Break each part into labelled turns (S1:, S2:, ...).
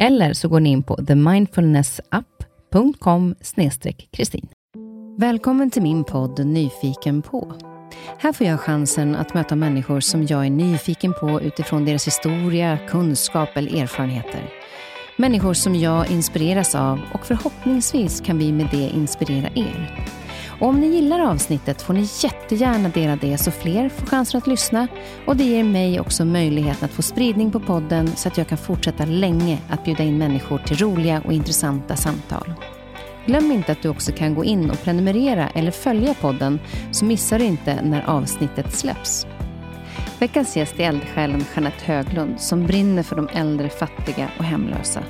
S1: Eller så går ni in på themindfulnessapp.com kristin. Välkommen till min podd Nyfiken på. Här får jag chansen att möta människor som jag är nyfiken på utifrån deras historia, kunskap eller erfarenheter. Människor som jag inspireras av och förhoppningsvis kan vi med det inspirera er. Och om ni gillar avsnittet får ni jättegärna dela det så fler får chansen att lyssna och det ger mig också möjligheten att få spridning på podden så att jag kan fortsätta länge att bjuda in människor till roliga och intressanta samtal. Glöm inte att du också kan gå in och prenumerera eller följa podden så missar du inte när avsnittet släpps. Veckans gäst är eldsjälen Jeanette Höglund som brinner för de äldre, fattiga och hemlösa.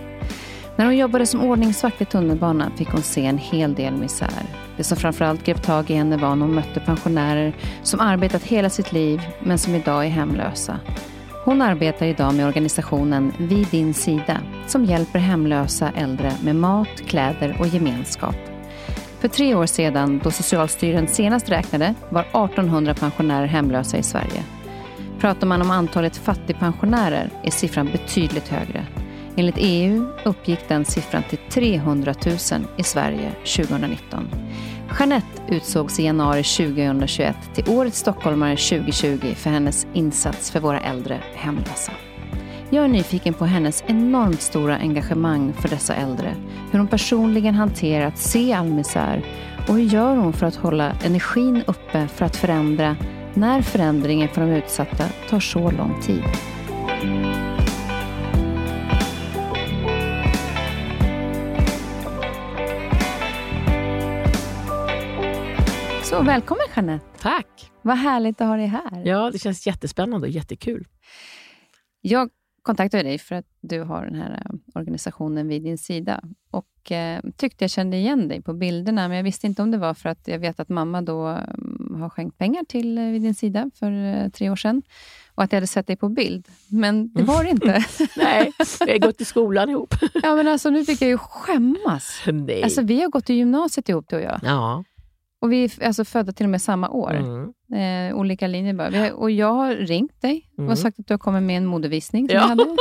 S1: När hon jobbade som ordningsvakt i tunnelbanan fick hon se en hel del misär. Det som framförallt grep tag i henne var när hon mötte pensionärer som arbetat hela sitt liv men som idag är hemlösa. Hon arbetar idag med organisationen Vid din sida som hjälper hemlösa äldre med mat, kläder och gemenskap. För tre år sedan, då Socialstyrelsen senast räknade, var 1800 pensionärer hemlösa i Sverige. Pratar man om antalet fattigpensionärer är siffran betydligt högre. Enligt EU uppgick den siffran till 300 000 i Sverige 2019. Jeanette utsågs i januari 2021 till Årets stockholmare 2020 för hennes insats för våra äldre hemlösa. Jag är nyfiken på hennes enormt stora engagemang för dessa äldre, hur hon personligen hanterar att se all misär och hur gör hon för att hålla energin uppe för att förändra när förändringen för de utsatta tar så lång tid. Så välkommen Jeanette.
S2: Tack.
S1: Vad härligt att ha dig här.
S2: Ja, det känns jättespännande och jättekul.
S1: Jag kontaktade dig för att du har den här eh, organisationen vid din sida och eh, tyckte jag kände igen dig på bilderna, men jag visste inte om det var för att jag vet att mamma då um, har skänkt pengar till eh, vid din sida för eh, tre år sedan och att jag hade sett dig på bild. Men det var det inte.
S2: Nej, vi har gått i skolan ihop.
S1: ja, men alltså nu fick jag ju skämmas.
S2: Nej.
S1: Alltså, vi har gått i gymnasiet ihop, du och jag.
S2: Ja.
S1: Och vi är alltså födda till och med samma år.
S2: Mm.
S1: Eh, olika linjer bara. Har, och jag har ringt dig
S2: Mm.
S1: och sagt att du har kommit med en modevisning. Som
S2: Ja.
S1: hade.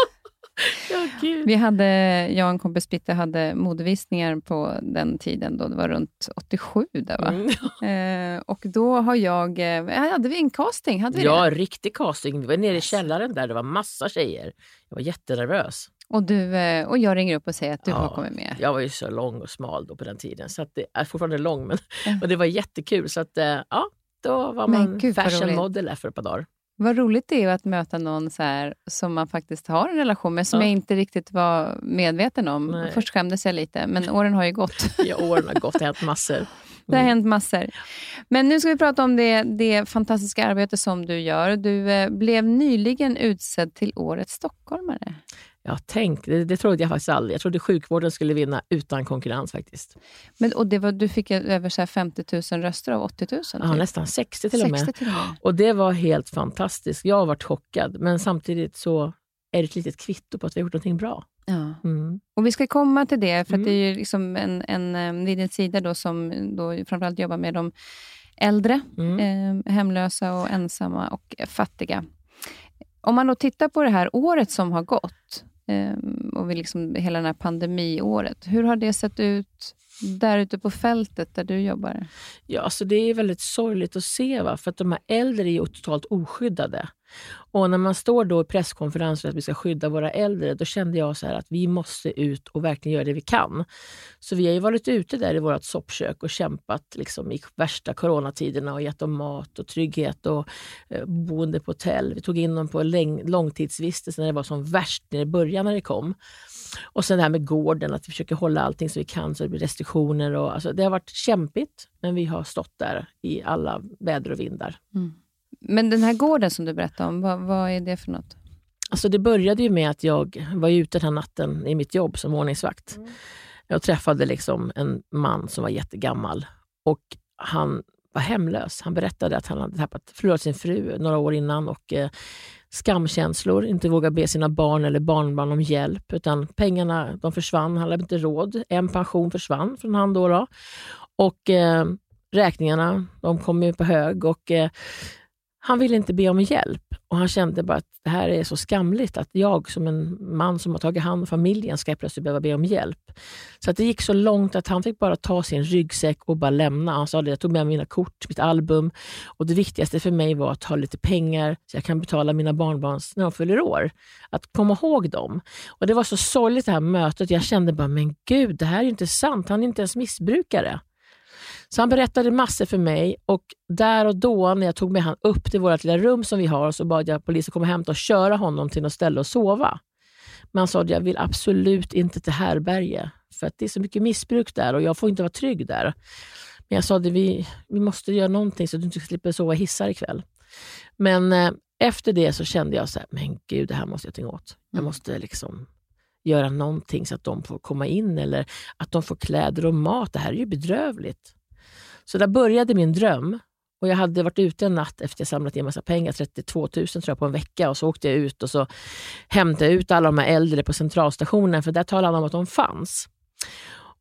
S2: ja,
S1: vi hade, jag och en kompis Bitte hade modevisningar på den tiden, då det var runt 87. Där, va?
S2: Mm.
S1: Eh, och då har jag... Eh, hade vi en casting? Hade vi
S2: Ja,
S1: det?
S2: riktig casting. Vi var nere i källaren där, det var massa tjejer. Jag var jättenervös.
S1: Och, du, eh, och jag ringer upp och säger att du
S2: Ja.
S1: har kommit med.
S2: Jag var ju så lång och smal då på den tiden, så att det är fortfarande lång, men och det var jättekul. Så att, eh, ja, då var
S1: Men
S2: man
S1: gud,
S2: fashion model för ett par dagar.
S1: Vad roligt det är att möta någon så här, som man faktiskt har en relation med, som
S2: Ja.
S1: jag inte riktigt var medveten om.
S2: Nej.
S1: Först skämdes jag lite, men åren har ju gått.
S2: Ja, åren har gått, det har hänt massor.
S1: Det har
S2: Mm.
S1: hänt massor. Men nu ska vi prata om det, det fantastiska arbete som du gör. Du eh, blev nyligen utsedd till Årets stockholmare.
S2: Ja, tänk, det, det trodde jag faktiskt aldrig. Jag trodde sjukvården skulle vinna utan konkurrens faktiskt.
S1: Men, och det var, du fick över så här 50 000 röster av 80 000.
S2: Ja,
S1: typ.
S2: nästan 60 till och med.
S1: 60 till och med.
S2: Och det var helt fantastiskt. Jag har varit chockad, men samtidigt så är det ett litet kvitto på att vi har gjort någonting bra.
S1: Ja.
S2: Mm.
S1: Och vi ska komma till det, för att
S2: Mm.
S1: det är ju liksom en, en eh, vid din sida då, som då framförallt jobbar med de äldre,
S2: Mm.
S1: eh, hemlösa och ensamma och fattiga. Om man då tittar på det här året som har gått, Ehm, och vi liksom, hela det här pandemiåret, hur har det sett ut Där ute på fältet där du jobbar?
S2: Ja, alltså det är väldigt sorgligt att se, va? för att de här äldre är ju totalt oskyddade. Och när man står då i presskonferensen att vi ska skydda våra äldre, då kände jag så att vi måste ut och verkligen göra det vi kan. Så vi har ju varit ute där i vårt soppkök och kämpat liksom i värsta coronatiderna och gett dem mat och trygghet och eh, boende på hotell. Vi tog in dem på långtidsvistelse när det var som värst i början när det kom. Och sen det här med gården, att vi försöker hålla allting så vi kan, så det blir restriktioner. Och, alltså, det har varit kämpigt, men vi har stått där i alla väder och vindar. Mm.
S1: Men den här gården som du berättade om, vad, vad, är det för något?
S2: Alltså det började ju med att jag var ute den här natten i mitt jobb som ordningsvakt. Mm. Jag träffade liksom en man som var jättegammal och han var hemlös. Han berättade att han hade tappat, förlorat sin fru några år innan och eh, skamkänslor, inte våga be sina barn eller barnbarn om hjälp. Utan pengarna de försvann, han hade inte råd. En pension försvann från han då. då. Och eh, räkningarna de kom ju på hög och eh, han ville inte be om hjälp och han kände bara att det här är så skamligt att jag som en man som har tagit hand om familjen ska plötsligt behöva be om hjälp. Så att det gick så långt att han fick bara ta sin ryggsäck och bara lämna. Han sa att jag tog med mina kort, mitt album och det viktigaste för mig var att ha lite pengar så jag kan betala mina barnbarns när de fyller år. Att komma ihåg dem. Och Det var så sorgligt det här mötet. Jag kände bara, men gud, det här är inte sant. Han är inte ens missbrukare. Så han berättade massor för mig och där och då när jag tog med honom upp till vårt lilla rum som vi har så bad jag polisen komma och hämta och köra honom till något ställe och sova. Men han sa att jag vill absolut inte till härberge för att det är så mycket missbruk där och jag får inte vara trygg där. Men jag sa att vi, vi måste göra någonting så att du inte slipper sova i hissar ikväll. Men eh, efter det så kände jag så här, men gud, det här måste jag göra åt. Jag mm. måste liksom göra någonting så att de får komma in eller att de får kläder och mat. Det här är ju bedrövligt. Så där började min dröm. Och Jag hade varit ute en natt efter jag samlat in massa pengar, 32 000 tror jag, på en vecka. Och Så åkte jag ut och så hämtade jag ut alla de här äldre på centralstationen, för där talade han om att de fanns.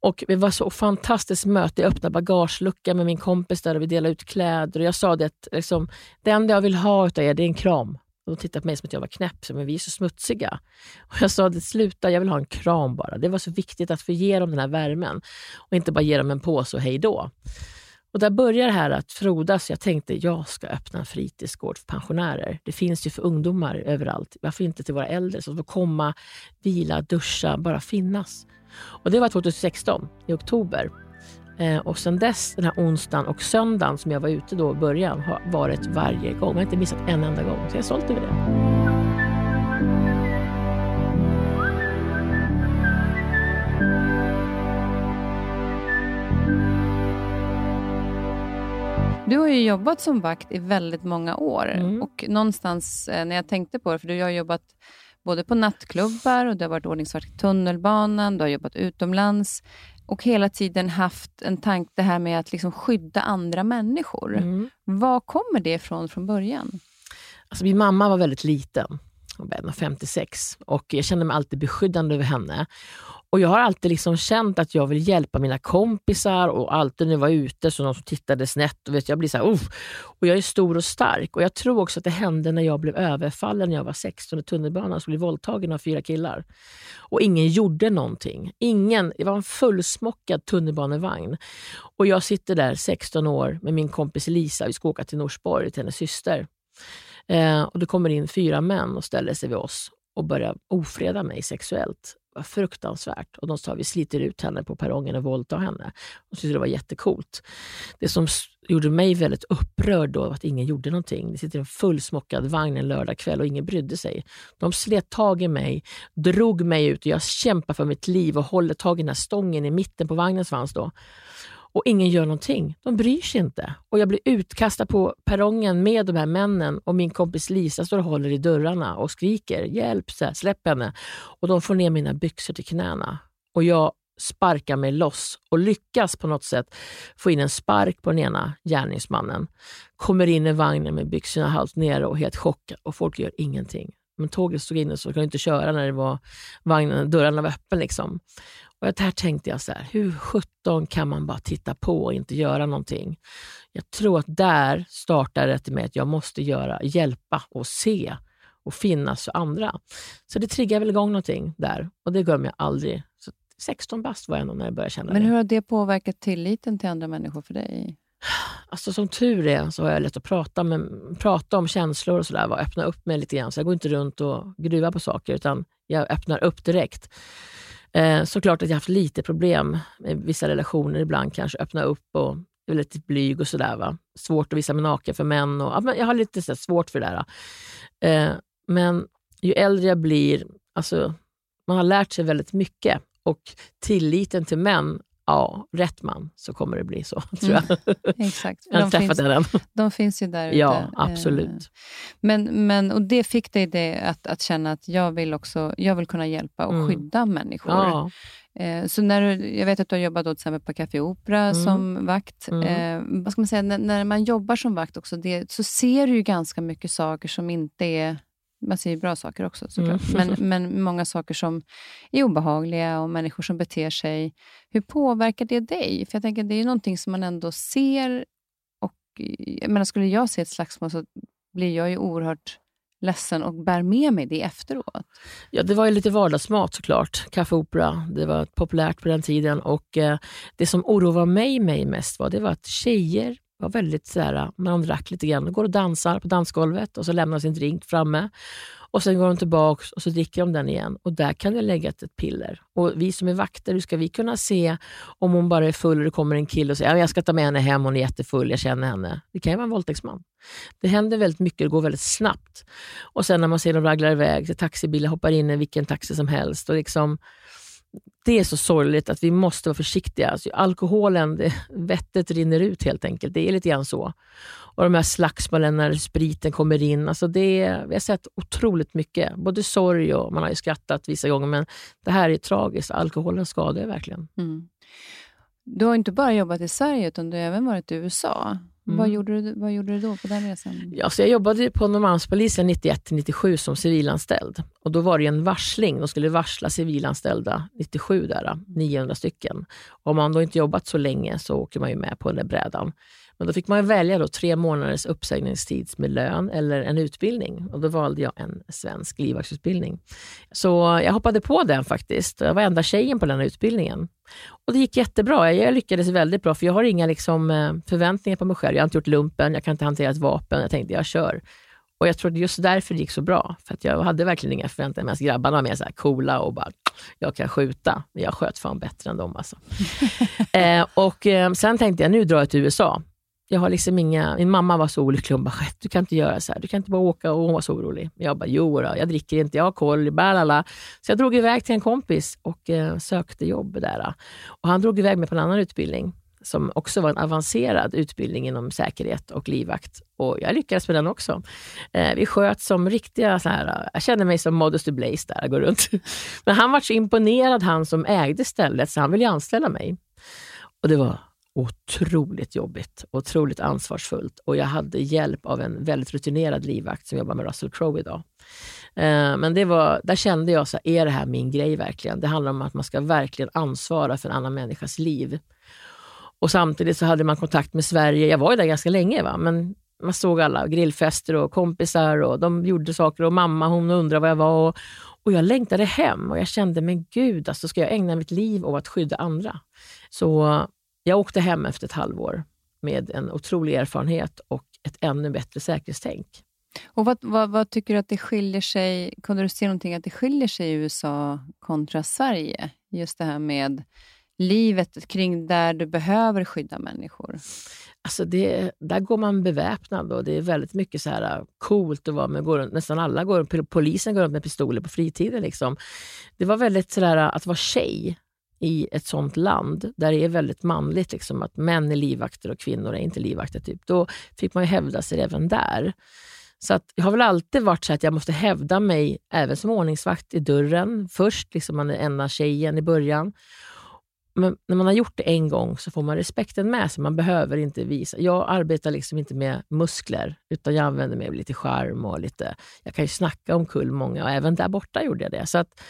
S2: Och Det var så fantastiskt möte. Jag öppnade bagageluckan med min kompis där och vi delade ut kläder. Och jag sa det att liksom, det enda jag vill ha av er det är en kram. Och de tittade på mig som att jag var knäpp, men vi är så smutsiga. Och jag sa, det sluta, jag vill ha en kram bara. Det var så viktigt att få ge dem den här värmen och inte bara ge dem en påse och hej då. Och där börjar det här att frodas. Jag tänkte jag ska öppna en fritidsgård för pensionärer. Det finns ju för ungdomar överallt. Varför inte till våra äldre som får komma, vila, duscha, bara finnas. Och Det var 2016, i oktober. Eh, och sen dess, den här onsdagen och söndagen som jag var ute då i början, har varit varje gång. Jag har inte missat en enda gång, så jag är stolt över det.
S1: Du har ju jobbat som vakt i väldigt många år mm. och någonstans eh, när jag tänkte på det, för du har jobbat både på nattklubbar och du har varit ordningsvakt i tunnelbanan, du har jobbat utomlands och hela tiden haft en tanke, det här med att liksom skydda andra människor. Mm. Var kommer det ifrån från början?
S2: Alltså min mamma var väldigt liten, 56 och jag kände mig alltid beskyddande över henne. Och Jag har alltid liksom känt att jag vill hjälpa mina kompisar och alltid när jag var ute så någon som tittade snett. Och vet, jag blir så här, och Jag är stor och stark. Och Jag tror också att det hände när jag blev överfallen när jag var 16 i tunnelbanan och blev våldtagen av fyra killar. Och ingen gjorde någonting. Ingen, det var en fullsmockad tunnelbanevagn. Och jag sitter där 16 år med min kompis Lisa. Vi ska åka till Norsborg till hennes syster. Eh, och Det kommer in fyra män och ställer sig vid oss och börjar ofreda mig sexuellt var fruktansvärt. Och de sa vi sliter ut henne på perrongen och våldtar henne. Och tyckte det var jättekult. Det som gjorde mig väldigt upprörd då var att ingen gjorde någonting. Det sitter en fullsmockad vagn en lördagkväll och ingen brydde sig. De slet tag i mig, drog mig ut och jag kämpar för mitt liv och håller tag i den här stången i mitten på vagnens svans. då och ingen gör någonting. De bryr sig inte. Och Jag blir utkastad på perrongen med de här männen och min kompis Lisa står och håller i dörrarna och skriker hjälp, släpp henne. Och De får ner mina byxor till knäna och jag sparkar mig loss och lyckas på något sätt få in en spark på den ena gärningsmannen. Kommer in i vagnen med byxorna halvt nere och helt chockad och folk gör ingenting. Men tåget stod inne så jag kunde inte köra när det var vagnen, dörrarna var öppen. Liksom. Och där tänkte jag så här, hur sjutton kan man bara titta på och inte göra någonting? Jag tror att där startar det med att jag måste göra, hjälpa och se och finnas för andra. Så det triggar väl igång någonting där och det glömmer jag aldrig. Så 16 bast var jag nog när jag började känna
S1: Men hur har det påverkat tilliten till andra människor för dig?
S2: Alltså, som tur är så har jag lätt att prata, med, prata om känslor och sådär. Öppna upp mig lite grann. Så jag går inte runt och gruvar på saker, utan jag öppnar upp direkt. Eh, såklart att jag har haft lite problem med vissa relationer ibland, kanske öppna upp och är lite blyg och sådär. Va? Svårt att visa mig naken för män. Och, ja, jag har lite så svårt för det där. Eh, men ju äldre jag blir, alltså, man har lärt sig väldigt mycket och tilliten till män ja, rätt man så kommer det bli så, tror jag.
S1: Mm, exakt.
S2: jag har
S1: de,
S2: träffat
S1: finns,
S2: den.
S1: de finns ju där ute.
S2: Ja,
S1: Eh,
S2: absolut.
S1: Men, men, och det fick dig det att, att känna att jag vill, också, jag vill kunna hjälpa och
S2: Mm.
S1: skydda människor.
S2: Ja,
S1: Eh, så när du, jag vet att du har jobbat då till exempel på Café Opera
S2: Mm.
S1: som vakt.
S2: Mm.
S1: Eh, vad ska man säga, när, när man jobbar som vakt också, det, så ser du ju ganska mycket saker som inte är... Man ser ju bra saker också såklart,
S2: Mm.
S1: men, men många saker som är obehagliga och människor som beter sig. Hur påverkar det dig? För jag tänker det är ju någonting som man ändå ser. Och, jag menar, skulle jag se ett slagsmål så blir jag ju oerhört ledsen och bär med mig det efteråt.
S2: Ja, det var ju lite vardagsmat såklart. Kaffeopera, det var populärt på den tiden. Och eh, Det som oroade mig, mig mest var, det var att tjejer var väldigt sådär, man drack lite grann, går och dansar på dansgolvet och så lämnar sin drink framme. Och Sen går de tillbaka och så dricker de den igen. Och Där kan det lägga ett, piller. Och Vi som är vakter, hur ska vi kunna se om hon bara är full och det kommer en kille och säger jag ska ta med henne hem, hon är jättefull, jag känner henne. Det kan ju vara en våldtäktsman. Det händer väldigt mycket, det går väldigt snabbt. Och sen när man ser dem ragla iväg taxibilar, hoppar in i vilken taxi som helst. Och liksom, det är så sorgligt att vi måste vara försiktiga. Alltså, alkoholen, det, vettet rinner ut helt enkelt. Det är lite grann så. Och de här slagsmålen när spriten kommer in. Alltså det, vi har sett otroligt mycket. Både sorg och man har ju skrattat vissa gånger. Men det här är tragiskt. Alkoholen skadar ju verkligen.
S1: Mm. Du har inte bara jobbat i Sverige, utan du har även varit i USA.
S2: Mm.
S1: Vad, gjorde du, vad gjorde du då på den resan?
S2: Ja, så jag jobbade på Norrmalmspolisen 91-97 som civilanställd. Och Då var det en varsling. De skulle varsla civilanställda 97, där, 900 stycken. Och om man då inte jobbat så länge så åker man ju med på den där brädan. Men då fick man välja då tre månaders uppsägningstid med lön eller en utbildning. Och Då valde jag en svensk livvaktsutbildning. Så jag hoppade på den faktiskt. Jag var enda tjejen på den här utbildningen. Och Det gick jättebra. Jag lyckades väldigt bra, för jag har inga liksom, eh, förväntningar på mig själv. Jag har inte gjort lumpen, jag kan inte hantera ett vapen. Jag tänkte, jag kör. Och Jag tror att just därför det gick så bra. För att jag hade verkligen inga förväntningar, medan grabbarna var mer så här coola och bara, jag kan skjuta. Jag sköt fan bättre än dem. Alltså. eh, och eh, Sen tänkte jag, nu drar jag till USA. Jag har liksom inga, min mamma var så olycklig. Hon bara, du kan inte göra så här. Du kan inte bara åka. Och hon var så orolig. Jag bara, jo då, jag dricker inte, jag har koll. Balala. Så jag drog iväg till en kompis och eh, sökte jobb där. Eh. Och Han drog iväg mig på en annan utbildning som också var en avancerad utbildning inom säkerhet och livvakt. Och jag lyckades med den också. Eh, vi sköt som riktiga, så här, eh, jag kände mig som Modesty Blaze där, jag går runt. Men han var så imponerad, han som ägde stället, så han ville anställa mig. Och det var otroligt jobbigt, otroligt ansvarsfullt och jag hade hjälp av en väldigt rutinerad livvakt som jobbar med Russell Crowe idag. Eh, Men det var, där kände jag, så här, är det här min grej verkligen? Det handlar om att man ska verkligen ansvara för en annan människas liv. Och samtidigt så hade man kontakt med Sverige. Jag var ju där ganska länge, va? men man såg alla grillfester och kompisar och de gjorde saker och mamma hon undrade var jag var. Och, och jag längtade hem och jag kände, men gud, alltså ska jag ägna mitt liv åt att skydda andra? Så jag åkte hem efter ett halvår med en otrolig erfarenhet och ett ännu bättre säkerhetstänk.
S1: Och vad, vad, vad tycker du att det skiljer sig, kunde du se någonting att det skiljer sig i USA kontra Sverige? Just det här med livet kring där du behöver skydda människor.
S2: Alltså det, där går man beväpnad och det är väldigt mycket så här coolt att vara med. Går, nästan alla går Polisen går runt med pistoler på fritiden. Liksom. Det var väldigt så där, att vara tjej i ett sånt land där det är väldigt manligt, liksom, att män är livvakter och kvinnor är inte livvakter. Typ. Då fick man ju hävda sig även där. Så att jag har väl alltid varit så att jag måste hävda mig även som ordningsvakt i dörren. Först, liksom man är enda tjejen i början. Men när man har gjort det en gång så får man respekten med sig. Man behöver inte visa. Jag arbetar liksom inte med muskler, utan jag använder mig av lite charm och lite... Jag kan ju snacka om kull många och även där borta gjorde jag det. Så att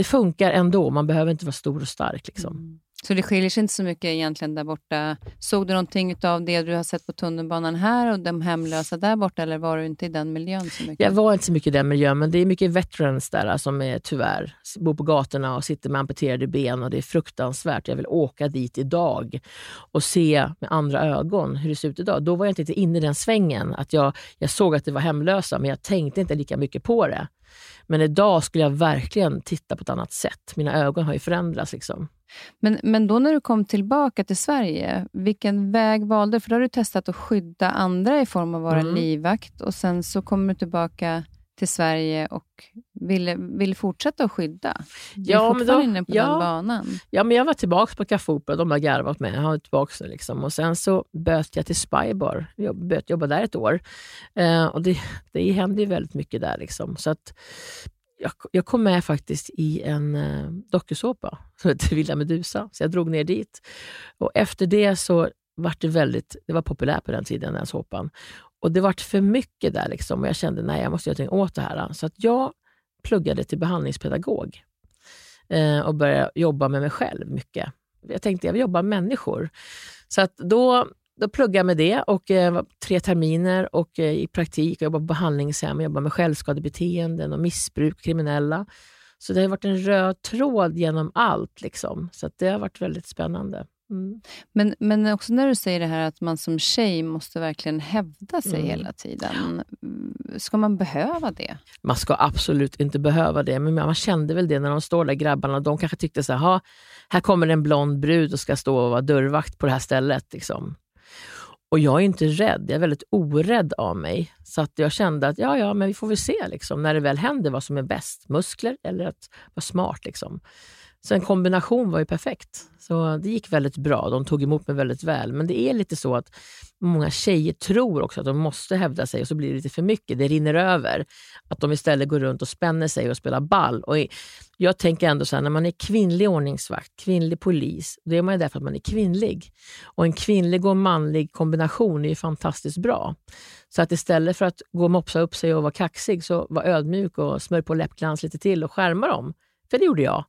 S2: det funkar ändå. Man behöver inte vara stor och stark. Liksom.
S1: Mm. Så det skiljer sig inte så mycket egentligen där borta. Såg du någonting av det du har sett på tunnelbanan här och de hemlösa där borta, eller var du inte i den miljön så mycket?
S2: Jag var inte så mycket i den miljön, men det är mycket veterans där som är, tyvärr bor på gatorna och sitter med amputerade ben och det är fruktansvärt. Jag vill åka dit idag och se med andra ögon hur det ser ut idag. Då var jag inte inne i den svängen. att Jag, jag såg att det var hemlösa, men jag tänkte inte lika mycket på det. Men idag skulle jag verkligen titta på ett annat sätt. Mina ögon har ju förändrats. Liksom.
S1: Men, men då när du kom tillbaka till Sverige, vilken väg valde du? För då har du testat att skydda andra i form av att vara mm. livvakt och sen så kommer du tillbaka till Sverige och vill, vill fortsätta att skydda. Du ja, är fortfarande inne på
S2: ja,
S1: den banan.
S2: Ja, men jag var tillbaka på Café Opera. De har garvat med Jag har tillbaka liksom. Och sen så böt jag till Spybar. Jag böt jobba där ett år. Eh, och det, det hände ju väldigt mycket där. Liksom. Så att jag, jag kom med faktiskt i en eh, dokusåpa som heter Villa Medusa, så jag drog ner dit. Och efter det så var det väldigt, det var populärt på den tiden, den såpan. Och det var för mycket där liksom, och jag kände nej jag måste göra någonting åt det här. Så att jag pluggade till behandlingspedagog eh, och började jobba med mig själv mycket. Jag tänkte jag vill jobba med människor. Så att då då pluggade jag med det och eh, tre terminer och eh, i praktik. Jag jobbade på behandlingshem, jobbade med självskadebeteenden och missbruk, kriminella. Så det har varit en röd tråd genom allt. Liksom. Så det har varit väldigt spännande. Mm.
S1: Men, men också när du säger det här att man som tjej måste verkligen hävda sig mm. hela tiden. Ska man behöva det?
S2: Man ska absolut inte behöva det, men man kände väl det när de står där, grabbarna. De kanske tyckte så här, här kommer en blond brud och ska stå och vara dörrvakt på det här stället. Liksom. Och jag är inte rädd, jag är väldigt orädd av mig. Så att jag kände att ja, ja, men vi får väl se liksom, när det väl händer vad som är bäst. Muskler eller att vara smart. Liksom. Så en kombination var ju perfekt. Så det gick väldigt bra. De tog emot mig väldigt väl. Men det är lite så att många tjejer tror också att de måste hävda sig och så blir det lite för mycket. Det rinner över. Att de istället går runt och spänner sig och spelar ball. Och jag tänker ändå så här, när man är kvinnlig ordningsvakt, kvinnlig polis, då är man ju där för att man är kvinnlig. Och en kvinnlig och manlig kombination är ju fantastiskt bra. Så att istället för att gå och mopsa upp sig och vara kaxig, så var ödmjuk och smörj på läppglans lite till och skärma dem. För det gjorde jag.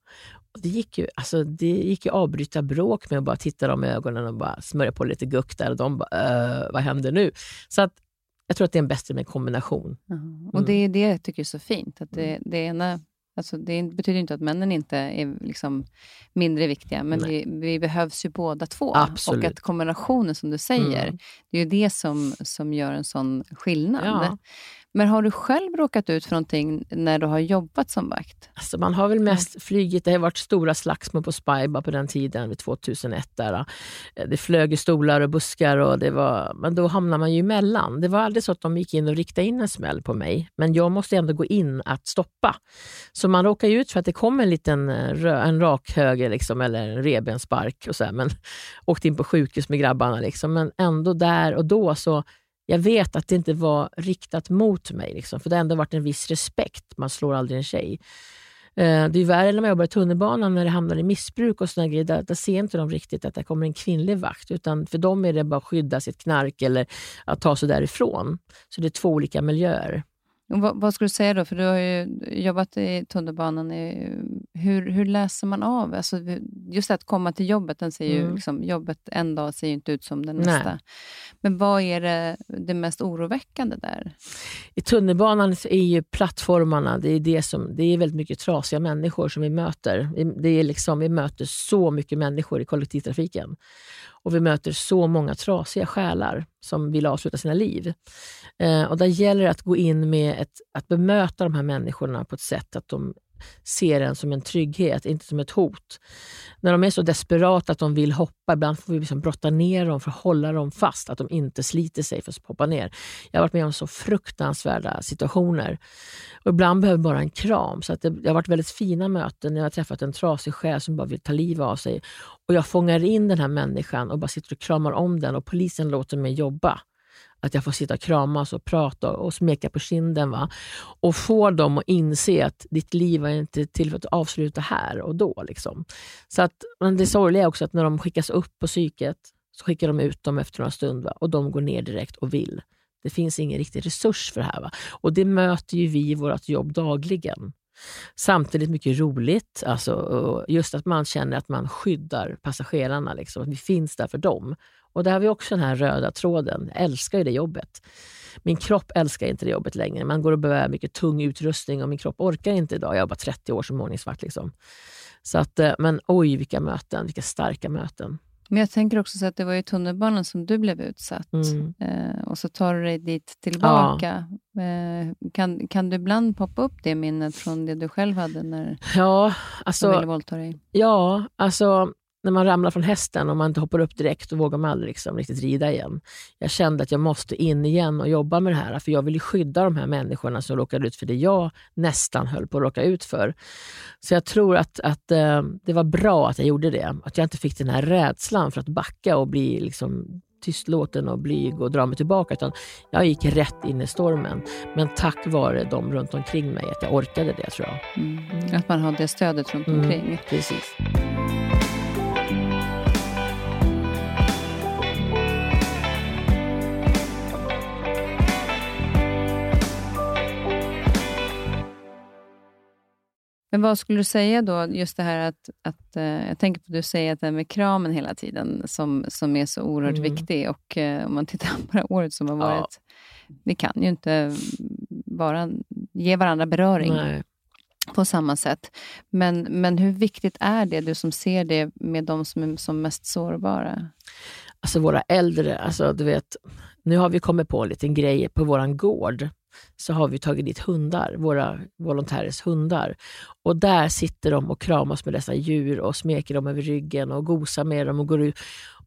S2: Det gick ju, alltså, det gick ju avbryta bråk med att bara titta dem i ögonen och bara smörja på lite guck där och de bara, äh, vad händer nu? Så att jag tror att det är en bättre med kombination.
S1: Mm. Och det är det jag tycker är så fint. Att det, mm. det ena Alltså det betyder inte att männen inte är liksom mindre viktiga, men vi, vi, behövs ju båda två.
S2: Absolut.
S1: Och att kombinationen, som du säger, mm. det är ju det som, som gör en sån skillnad. Ja. Men har du själv råkat ut för någonting när du har jobbat som vakt?
S2: Alltså man har väl mest flygit. Det har varit stora slagsmål på Spybar på den tiden, vid 2001. Där. Det flög i stolar och buskar, och det var, men då hamnar man ju emellan. Det var aldrig så att de gick in och riktade in en smäll på mig, men jag måste ändå gå in att stoppa. Så man råkar ju ut för att det kom en liten eh, en rak höger liksom, eller en rebenspark, och så här, men åkte in på sjukhus med grabbarna. Liksom. Men ändå där och då så jag vet att det inte var riktat mot mig, liksom, för det har ändå varit en viss respekt. Man slår aldrig en tjej. Eh, det är värre när man jobbar i tunnelbanan när det hamnar i missbruk och såna grejer. Där, där ser inte de riktigt att det kommer en kvinnlig vakt. Utan för dem är det bara att skydda sitt knark eller att ta sig därifrån. Så det är två olika miljöer.
S1: Vad, vad skulle du säga då? För du har ju jobbat i tunnelbanan. I, hur, hur läser man av? Alltså, just att komma till jobbet, den ser ju, mm. liksom, jobbet en dag ser ju inte ut som den nästa. Nej. Men vad är det, det mest oroväckande där?
S2: I tunnelbanan är ju plattformarna, det är, det som, det är väldigt mycket trasiga människor som vi möter. Det är liksom, vi möter så mycket människor i kollektivtrafiken. Och vi möter så många trasiga själar som vill avsluta sina liv. Eh, och Där gäller det att gå in med ett, att bemöta de här människorna på ett sätt att de ser en som en trygghet, inte som ett hot. När de är så desperata att de vill hoppa, ibland får vi liksom brotta ner dem för att hålla dem fast, att de inte sliter sig för att hoppa ner. Jag har varit med om så fruktansvärda situationer. Och ibland behöver bara en kram. Så att det, det har varit väldigt fina möten när jag har träffat en trasig själ som bara vill ta livet av sig. Och Jag fångar in den här människan och bara sitter och kramar om den och polisen låter mig jobba att jag får sitta och kramas och prata och smeka på kinden. Va? Och få dem att inse att ditt liv är inte till för att avsluta här och då. Liksom. Så att, men det sorgliga är också att när de skickas upp på psyket så skickar de ut dem efter några stund va? och de går ner direkt och vill. Det finns ingen riktig resurs för det här. Va? Och det möter ju vi i vårt jobb dagligen. Samtidigt mycket roligt. Alltså, just att man känner att man skyddar passagerarna. Liksom, att vi finns där för dem. Och där har vi också den här röda tråden. Jag älskar ju det jobbet. Min kropp älskar inte det jobbet längre. Man går och bär mycket tung utrustning och min kropp orkar inte idag. Jag har bara 30 år som ordningsvakt. Liksom. Så att, eh, men oj, vilka möten. Vilka starka möten.
S1: Men jag tänker också så att det var i tunnelbanan som du blev utsatt. Mm. Eh, och så tar du dig dit tillbaka. Ja. Eh, kan, kan du ibland poppa upp det minnet från det du själv hade när
S2: ja, alltså,
S1: de ville våldta dig?
S2: Ja, alltså när man ramlar från hästen och man inte hoppar upp direkt, då vågar man aldrig liksom riktigt rida igen. Jag kände att jag måste in igen och jobba med det här, för jag ville skydda de här människorna som råkade ut för det jag nästan höll på att råka ut för. Så jag tror att, att eh, det var bra att jag gjorde det. Att jag inte fick den här rädslan för att backa och bli liksom tystlåten och blyg och dra mig tillbaka. Utan jag gick rätt in i stormen. Men tack vare de runt omkring mig, att jag orkade det tror jag.
S1: Mm. Att man har det stödet runt mm, omkring. Mm,
S2: precis.
S1: Men vad skulle du säga då, just det här att, att uh, jag tänker på att du säger att det här med kramen hela tiden, som, som är så oerhört mm. viktig. Och uh, om man tittar på det här året som har varit, ja. vi kan ju inte bara ge varandra beröring. Nej. på samma sätt. Men, men hur viktigt är det, du som ser det med de som är som mest sårbara?
S2: Alltså våra äldre, alltså du vet, nu har vi kommit på en liten grej på vår gård så har vi tagit dit hundar, våra volontärers hundar. Och där sitter de och kramas med dessa djur och smeker dem över ryggen och gosar med dem och går ut.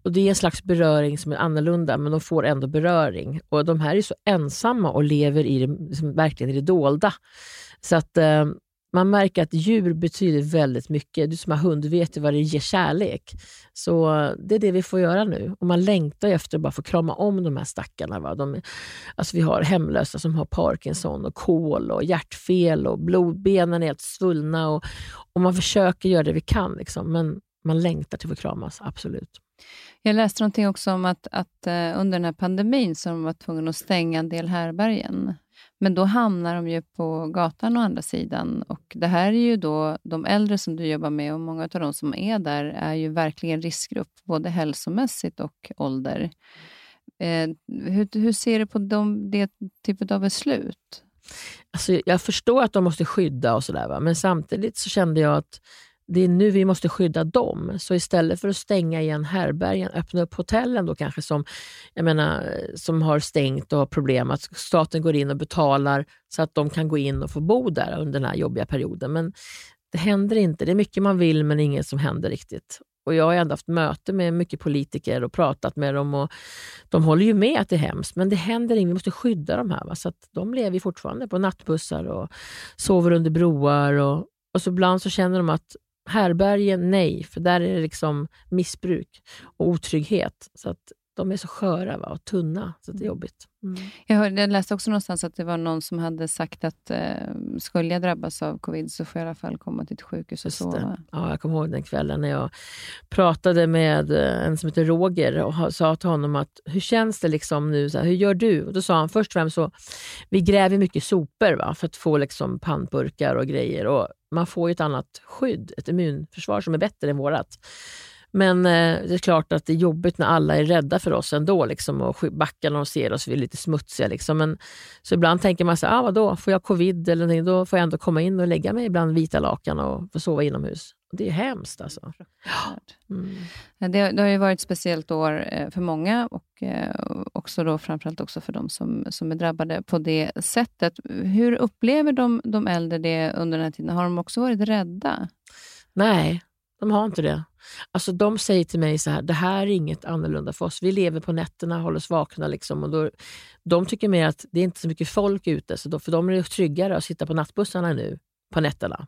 S2: Och Det är en slags beröring som är annorlunda, men de får ändå beröring. Och De här är så ensamma och lever i det, liksom, verkligen i det dolda. Så att eh, man märker att djur betyder väldigt mycket. Du som har hund vet ju vad det ger kärlek. Så det är det vi får göra nu. Och man längtar efter att bara få krama om de här stackarna. Va? De, alltså vi har hemlösa som har Parkinson, och kol, och hjärtfel och blodbenen är helt svullna. Och, och man försöker göra det vi kan, liksom. men man längtar till att få kramas, absolut.
S1: Jag läste någonting också om att, att eh, under den här pandemin så de var tvungna att stänga en del härbergen. Men då hamnar de ju på gatan å andra sidan. Och Det här är ju då de äldre som du jobbar med och många av de som är där är ju verkligen riskgrupp, både hälsomässigt och ålder. Eh, hur, hur, ser du på de, det typet av beslut?
S2: Alltså, jag förstår att de måste skydda och sådär, men samtidigt så kände jag att det är nu vi måste skydda dem. Så istället för att stänga igen härbergen, öppna upp hotellen då kanske som, jag menar, som har stängt och har problem, att staten går in och betalar så att de kan gå in och få bo där under den här jobbiga perioden. Men det händer inte. Det är mycket man vill men inget som händer riktigt. Och Jag har ändå haft möte med mycket politiker och pratat med dem. och De håller ju med att det är hemskt, men det händer inget. Vi måste skydda de här. Va? Så de lever fortfarande på nattbussar och sover under broar. Och, och så ibland så känner de att Härbergen, nej, för där är det liksom missbruk och otrygghet. Så att de är så sköra va? och tunna, så det är mm. jobbigt.
S1: Mm. Jag, hörde, jag läste också någonstans att det var någon som hade sagt att eh, skulle jag drabbas av covid så får jag i alla fall komma till ett sjukhus och sova.
S2: Ja, jag kommer ihåg den kvällen när jag pratade med eh, en som heter Roger och sa till honom att hur känns det liksom nu? Så här, hur gör du? Och Då sa han först och främst så, vi gräver mycket sopor va? för att få liksom pannburkar och grejer. Och man får ett annat skydd, ett immunförsvar som är bättre än vårt. Men eh, det är klart att det är jobbigt när alla är rädda för oss ändå liksom, och backar när de ser oss, vi är lite smutsiga. Liksom. Men, så ibland tänker man så ah, vadå, får jag covid eller någonting, då får jag ändå komma in och lägga mig bland vita lakan och få sova inomhus. Det är hemskt alltså.
S1: Mm. Det, det, har ju varit ett speciellt år eh, för många och eh, också då, framförallt också för de som, som är drabbade på det sättet. Hur upplever de, de äldre det under den här tiden? Har de också varit rädda?
S2: Nej, de har inte det. Alltså de säger till mig så här, det här är inget annorlunda för oss. Vi lever på nätterna, håller oss vakna. Liksom, och då, de tycker mer att det är inte så mycket folk ute, så då, för de är tryggare att sitta på nattbussarna nu på nätterna.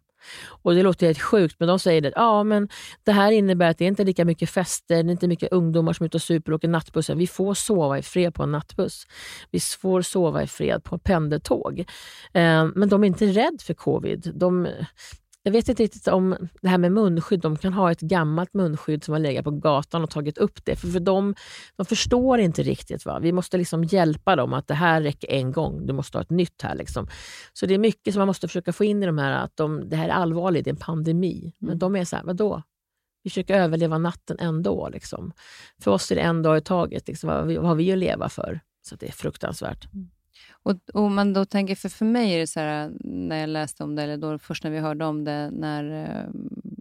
S2: Och Det låter helt sjukt, men de säger att ja, men det här innebär att det är inte lika mycket fester, det är inte mycket ungdomar som är ute och super och åker nattbussen. Vi får sova i fred på en nattbuss. Vi får sova i fred på pendeltåg. Eh, men de är inte rädda för covid. De, jag vet inte riktigt om det här med munskydd. De kan ha ett gammalt munskydd som har legat på gatan och tagit upp det. För, för de, de förstår inte riktigt. Va? Vi måste liksom hjälpa dem att det här räcker en gång. Du måste ha ett nytt här. Liksom. Så det är mycket som man måste försöka få in i de här, att de, det här är allvarligt, det är en pandemi. Men mm. de är så här, vadå? Vi försöker överleva natten ändå. Liksom. För oss är det en dag i taget. Liksom. Vad, vad har vi att leva för? Så det är fruktansvärt. Mm.
S1: Och, och man då tänker, för, för mig är det så här, när jag läste om det, eller då först när vi hörde om det, när eh,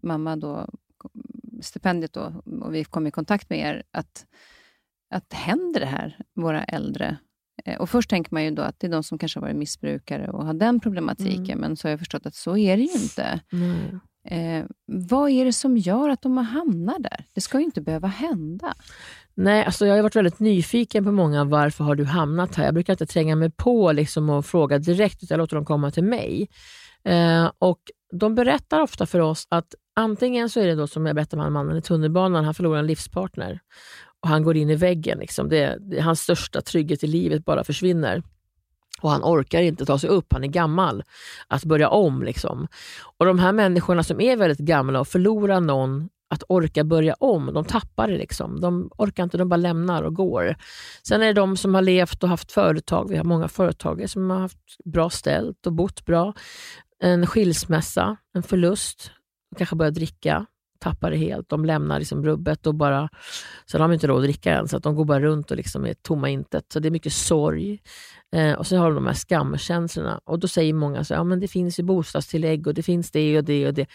S1: mamma då, stipendiet då, och vi kom i kontakt med er, att, att händer det här, våra äldre? Eh, och Först tänker man ju då att det är de som kanske har varit missbrukare och har den problematiken, mm. men så har jag förstått att så är det ju inte. Mm. Eh, vad är det som gör att de har hamnat där? Det ska ju inte behöva hända.
S2: Nej, alltså jag har varit väldigt nyfiken på många. Varför har du hamnat här? Jag brukar inte tränga mig på liksom och fråga direkt, utan jag låter dem komma till mig. Eh, och De berättar ofta för oss att antingen så är det då som jag berättade om mannen i tunnelbanan, han förlorar en livspartner och han går in i väggen. Liksom. Det, det, hans största trygghet i livet bara försvinner och han orkar inte ta sig upp, han är gammal. Att börja om. Liksom. Och De här människorna som är väldigt gamla och förlorar någon att orka börja om. De tappar det. Liksom. De orkar inte, de bara lämnar och går. Sen är det de som har levt och haft företag. Vi har många företagare som har haft bra ställt och bott bra. En skilsmässa, en förlust, de kanske börjar dricka, tappar det helt. De lämnar liksom rubbet och bara... Sen har de inte råd att dricka än, så att de går bara runt och liksom är tomma intet. Så det är mycket sorg. Eh, och så har de de här skamkänslorna. Och då säger många att ja, det finns ju bostadstillägg och det finns det och det och det.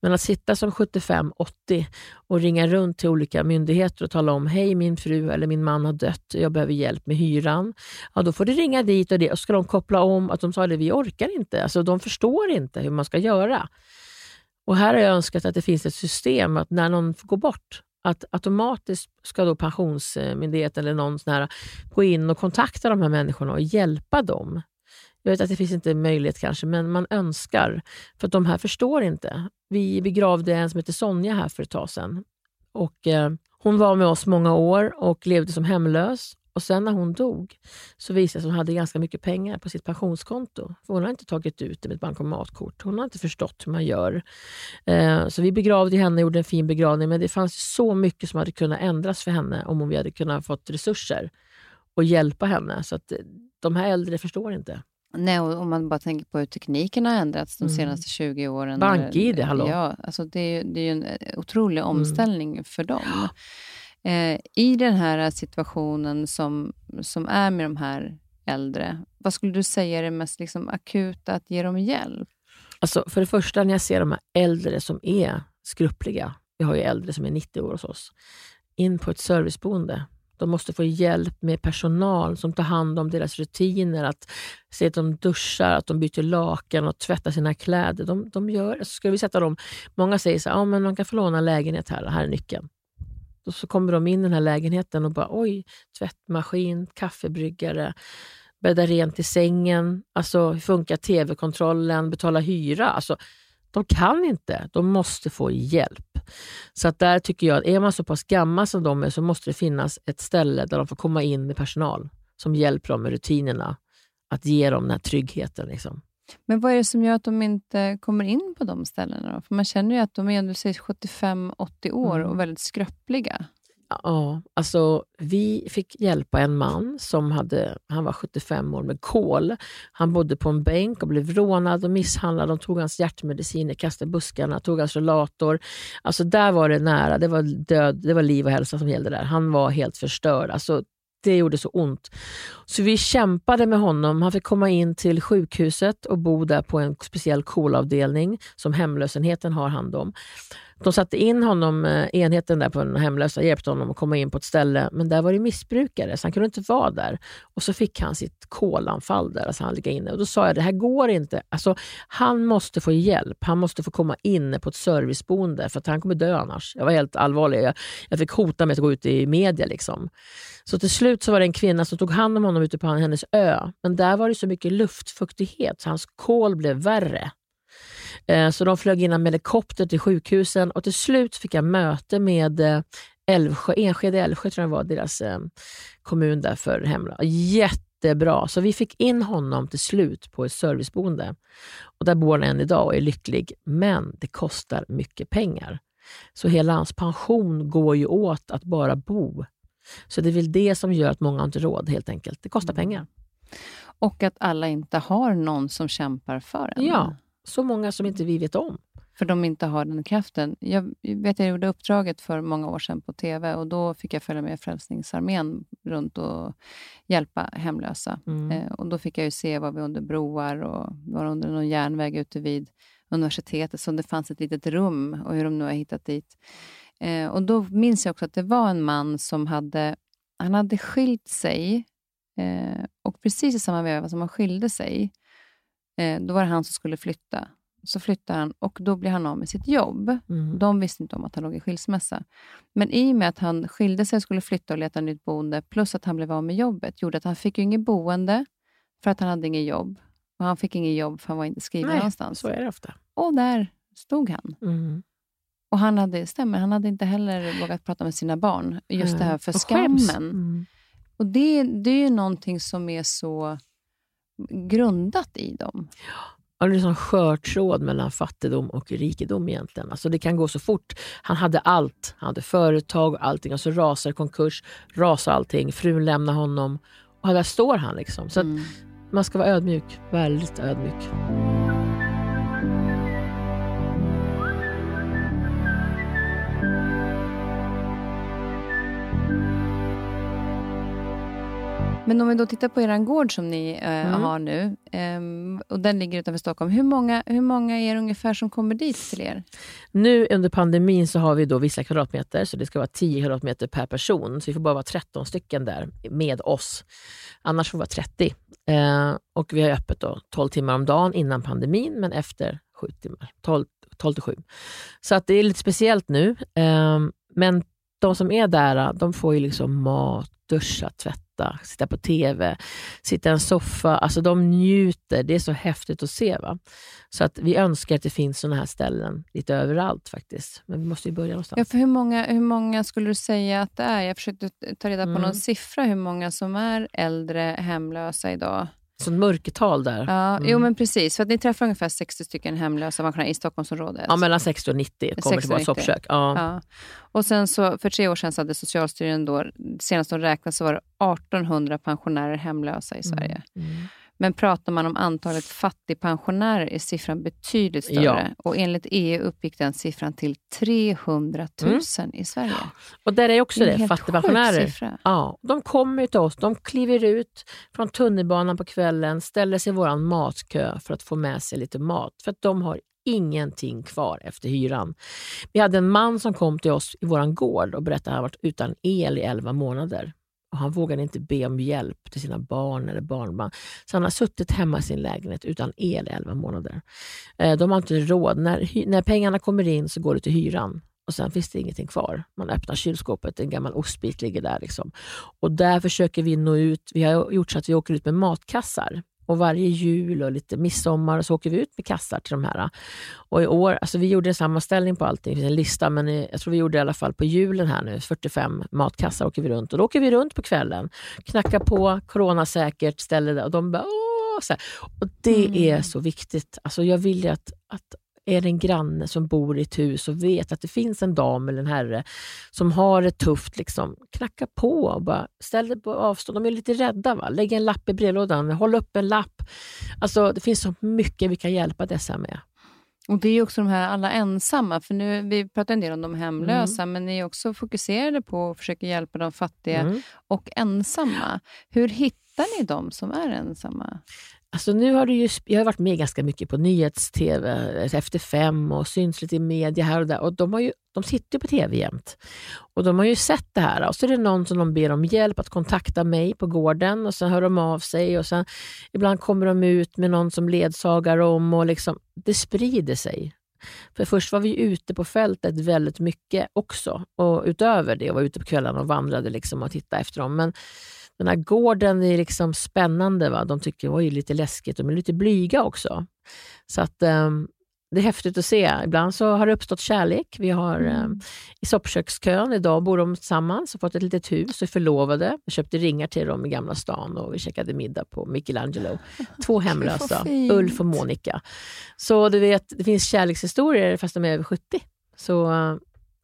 S2: Men att sitta som 75-80 och ringa runt till olika myndigheter och tala om hej min fru eller min man har dött, jag behöver hjälp med hyran. Ja, då får du ringa dit och det och ska de koppla om att de sa att vi orkar inte. Alltså, de förstår inte hur man ska göra. Och Här har jag önskat att det finns ett system att när någon går bort, att automatiskt ska då Pensionsmyndigheten eller någon sån här gå in och kontakta de här människorna och hjälpa dem. Jag vet att det finns inte möjlighet kanske, men man önskar. För att de här förstår inte. Vi begravde en som heter Sonja här för ett tag sedan. Och, eh, hon var med oss många år och levde som hemlös. Och sen när hon dog så visade det sig att hon hade ganska mycket pengar på sitt pensionskonto. För hon har inte tagit ut det med ett bankomatkort. Hon har inte förstått hur man gör. Eh, så vi begravde henne och gjorde en fin begravning. Men det fanns så mycket som hade kunnat ändras för henne om vi hade kunnat fått resurser och hjälpa henne. Så att eh, de här äldre förstår inte.
S1: Nej, och om man bara tänker på hur tekniken har ändrats de mm. senaste 20 åren.
S2: BankID, hallå?
S1: Ja, alltså det, är, det är en otrolig mm. omställning mm. för dem. Eh, I den här situationen som, som är med de här äldre, vad skulle du säga är det mest liksom akuta att ge dem hjälp?
S2: Alltså för det första, när jag ser de här äldre som är skruppliga, vi har ju äldre som är 90 år hos oss, in på ett serviceboende. De måste få hjälp med personal som tar hand om deras rutiner, att se att de duschar, att de byter lakan och tvättar sina kläder. De, de gör, ska vi sätta dem, många säger så här, ah, men man kan få låna lägenhet här, här är nyckeln. Och så kommer de in i den här lägenheten och bara oj, tvättmaskin, kaffebryggare, bädda rent i sängen, alltså hur funkar tv-kontrollen, betala hyra. Alltså, de kan inte, de måste få hjälp. Så att där tycker jag att är man så pass gammal som de är så måste det finnas ett ställe där de får komma in med personal som hjälper dem med rutinerna. Att ge dem den här tryggheten. Liksom.
S1: Men vad är det som gör att de inte kommer in på de ställena? Då? För man känner ju att de är 75-80 år mm. och väldigt skröpliga.
S2: Ja, alltså vi fick hjälpa en man som hade, han var 75 år med kol. Han bodde på en bänk och blev rånad och misshandlad. De tog hans hjärtmediciner, kastade buskarna, tog hans rullator. Alltså där var det nära. Det var död, det var liv och hälsa som gällde där. Han var helt förstörd. Alltså det gjorde så ont. Så vi kämpade med honom. Han fick komma in till sjukhuset och bo där på en speciell kolavdelning som hemlösenheten har hand om. De satte in honom, eh, enheten där på den hemlösa, hjälpte honom att komma in på ett ställe, men där var det missbrukare, så han kunde inte vara där. Och så fick han sitt kolanfall där, alltså han ligger inne. Och då sa jag, det här går inte. Alltså, han måste få hjälp. Han måste få komma in på ett serviceboende, för att han kommer dö annars. Jag var helt allvarlig. Jag, jag fick hota med att gå ut i media. Liksom. Så till slut så var det en kvinna som tog hand om honom ute på hennes ö. Men där var det så mycket luftfuktighet, så hans kol blev värre. Eh, så de flög in med helikopter till sjukhusen och till slut fick jag möte med Älvsjö, Enskede Älvsjö tror jag var deras eh, kommun där för. Jätte jättebra. Så vi fick in honom till slut på ett serviceboende. Och där bor han än idag och är lycklig. Men det kostar mycket pengar. Så hela hans pension går ju åt att bara bo. Så det är väl det som gör att många inte har råd helt enkelt. Det kostar pengar.
S1: Och att alla inte har någon som kämpar för en.
S2: Ja, så många som inte vi vet om.
S1: För de inte har den kraften. Jag vet jag gjorde uppdraget för många år sedan på TV och då fick jag följa med Frälsningsarmén runt och hjälpa hemlösa.
S2: Mm.
S1: Eh, och Då fick jag ju se var vi under broar och var under någon järnväg ute vid universitetet, så det fanns ett litet rum och hur de nu har hittat dit. Eh, och Då minns jag också att det var en man som hade, han hade skilt sig eh, och precis i samma veva som han skilde sig, eh, då var det han som skulle flytta. Så flyttar han och då blir han av med sitt jobb.
S2: Mm.
S1: De visste inte om att han låg i skilsmässa. Men i och med att han skilde sig och skulle flytta och leta nytt boende, plus att han blev av med jobbet, gjorde att han fick ju inget boende för att han hade inget jobb. Och han fick inget jobb för han var inte skriven
S2: Nej,
S1: någonstans.
S2: så är det ofta.
S1: Och där stod han.
S2: Mm.
S1: Och han hade, stämmer, han hade inte heller vågat prata med sina barn. Just det här för
S2: Och
S1: skammen.
S2: Mm.
S1: Och det, det är ju någonting som är så grundat i dem.
S2: Ja, det är en skör tråd mellan fattigdom och rikedom egentligen. Alltså det kan gå så fort. Han hade allt. Han hade företag och allting och så rasar konkurs, rasar allting. Frun lämnar honom och där står han. liksom. Så
S1: Mm.
S2: man ska vara ödmjuk. Väldigt ödmjuk.
S1: Men om vi då tittar på er gård som ni eh,
S2: Mm.
S1: har nu, ehm, och den ligger utanför Stockholm. Hur många, hur många är det ungefär som kommer dit till er?
S2: Nu under pandemin så har vi då vissa kvadratmeter, så det ska vara 10 kvadratmeter per person. Så vi får bara vara 13 stycken där med oss. Annars får vi vara 30. Eh, och vi har öppet då 12 timmar om dagen innan pandemin, men efter 7 timmar. 12, 12 till 7. Så att det är lite speciellt nu. Eh, men de som är där, de får ju liksom mat, duscha, tvätta, sitta på TV, sitta i en soffa. Alltså de njuter. Det är så häftigt att se. Va? Så att vi önskar att det finns sådana här ställen lite överallt faktiskt. Men vi måste ju börja någonstans.
S1: Ja, för hur, många, hur många skulle du säga att det är? Jag försökte ta reda på
S2: Mm.
S1: någon siffra, hur många som är äldre hemlösa idag.
S2: Sånt mörkertal där.
S1: Ja,
S2: Mm.
S1: Jo, men precis. För att ni träffar ungefär 60 stycken hemlösa pensionärer i Stockholmsområdet.
S2: Ja, mellan 60 och 90 kommer
S1: 60
S2: till våra
S1: och 90.
S2: soppkök. Ja.
S1: Ja. Och sen så, för tre år sedan så hade Socialstyrelsen, då, senast de räknade, så var det 1800 pensionärer hemlösa i Sverige.
S2: Mm.
S1: Men pratar man om antalet fattigpensionärer är siffran betydligt större.
S2: Ja.
S1: Och enligt EU uppgick den siffran till 300 000 i Sverige.
S2: Och där är också
S1: Det är
S2: det, fattigpensionärer. Ja, de kommer till oss, de kliver ut från tunnelbanan på kvällen, ställer sig i vår matkö för att få med sig lite mat. För att de har ingenting kvar efter hyran. Vi hade en man som kom till oss i vår gård och berättade att han varit utan el i 11 månader. Och Han vågade inte be om hjälp till sina barn eller barnbarn. Så han har suttit hemma i sin lägenhet utan el i 11 månader. Eh, de har inte råd. När, när pengarna kommer in så går det till hyran och sen finns det ingenting kvar. Man öppnar kylskåpet, en gammal ostbit ligger där. Liksom. Och där försöker vi nå ut. Vi har gjort så att vi åker ut med matkassar. Och varje jul och lite midsommar så åker vi ut med kassar till de här. Och i år, alltså vi gjorde en sammanställning på allting, det finns en lista, men jag tror vi gjorde i alla fall på julen här nu, 45 matkassar åker vi runt. Och då åker vi runt på kvällen, knackar på, coronasäkert ställe där och de bara åh! Och det
S1: Mm.
S2: är så viktigt. Alltså jag vill ju att, att är det en granne som bor i ett hus och vet att det finns en dam eller en herre som har det tufft, liksom, knacka på och bara ställ dig på avstånd. De är lite rädda. Va? Lägg en lapp i brevlådan, håll upp en lapp. Alltså, det finns så mycket vi kan hjälpa dessa med.
S1: Och Det är också de här alla ensamma. För nu, Vi pratar en del om de hemlösa,
S2: Mm.
S1: men ni är också fokuserade på att försöka hjälpa de fattiga
S2: Mm.
S1: och ensamma. Hur hittar ni de som är ensamma?
S2: Alltså nu har du ju, jag har varit med ganska mycket på nyhets-tv, eh, Efter fem och syns lite i media här och där. Och de, har ju, de sitter på tv jämt. Och de har ju sett det här. Och så är det någon som de ber om hjälp att kontakta mig på gården och sen hör de av sig. och sen Ibland kommer de ut med någon som ledsagar dem. Och liksom, det sprider sig. För först var vi ute på fältet väldigt mycket också. Och utöver det och var ute på kvällarna och vandrade liksom och tittade efter dem. Men den här gården är liksom spännande. Va? De tycker det är lite läskigt. De är lite blyga också. Så att, ehm, det är häftigt att se. Ibland så har det uppstått kärlek. Vi har eh, i soppkökskön, idag bor de tillsammans och fått ett litet hus och är förlovade. Vi köpte ringar till dem i Gamla stan och vi käkade middag på Michelangelo. Två hemlösa, Ulf och Monica. Så du vet, det finns kärlekshistorier fast de är över 70. Så,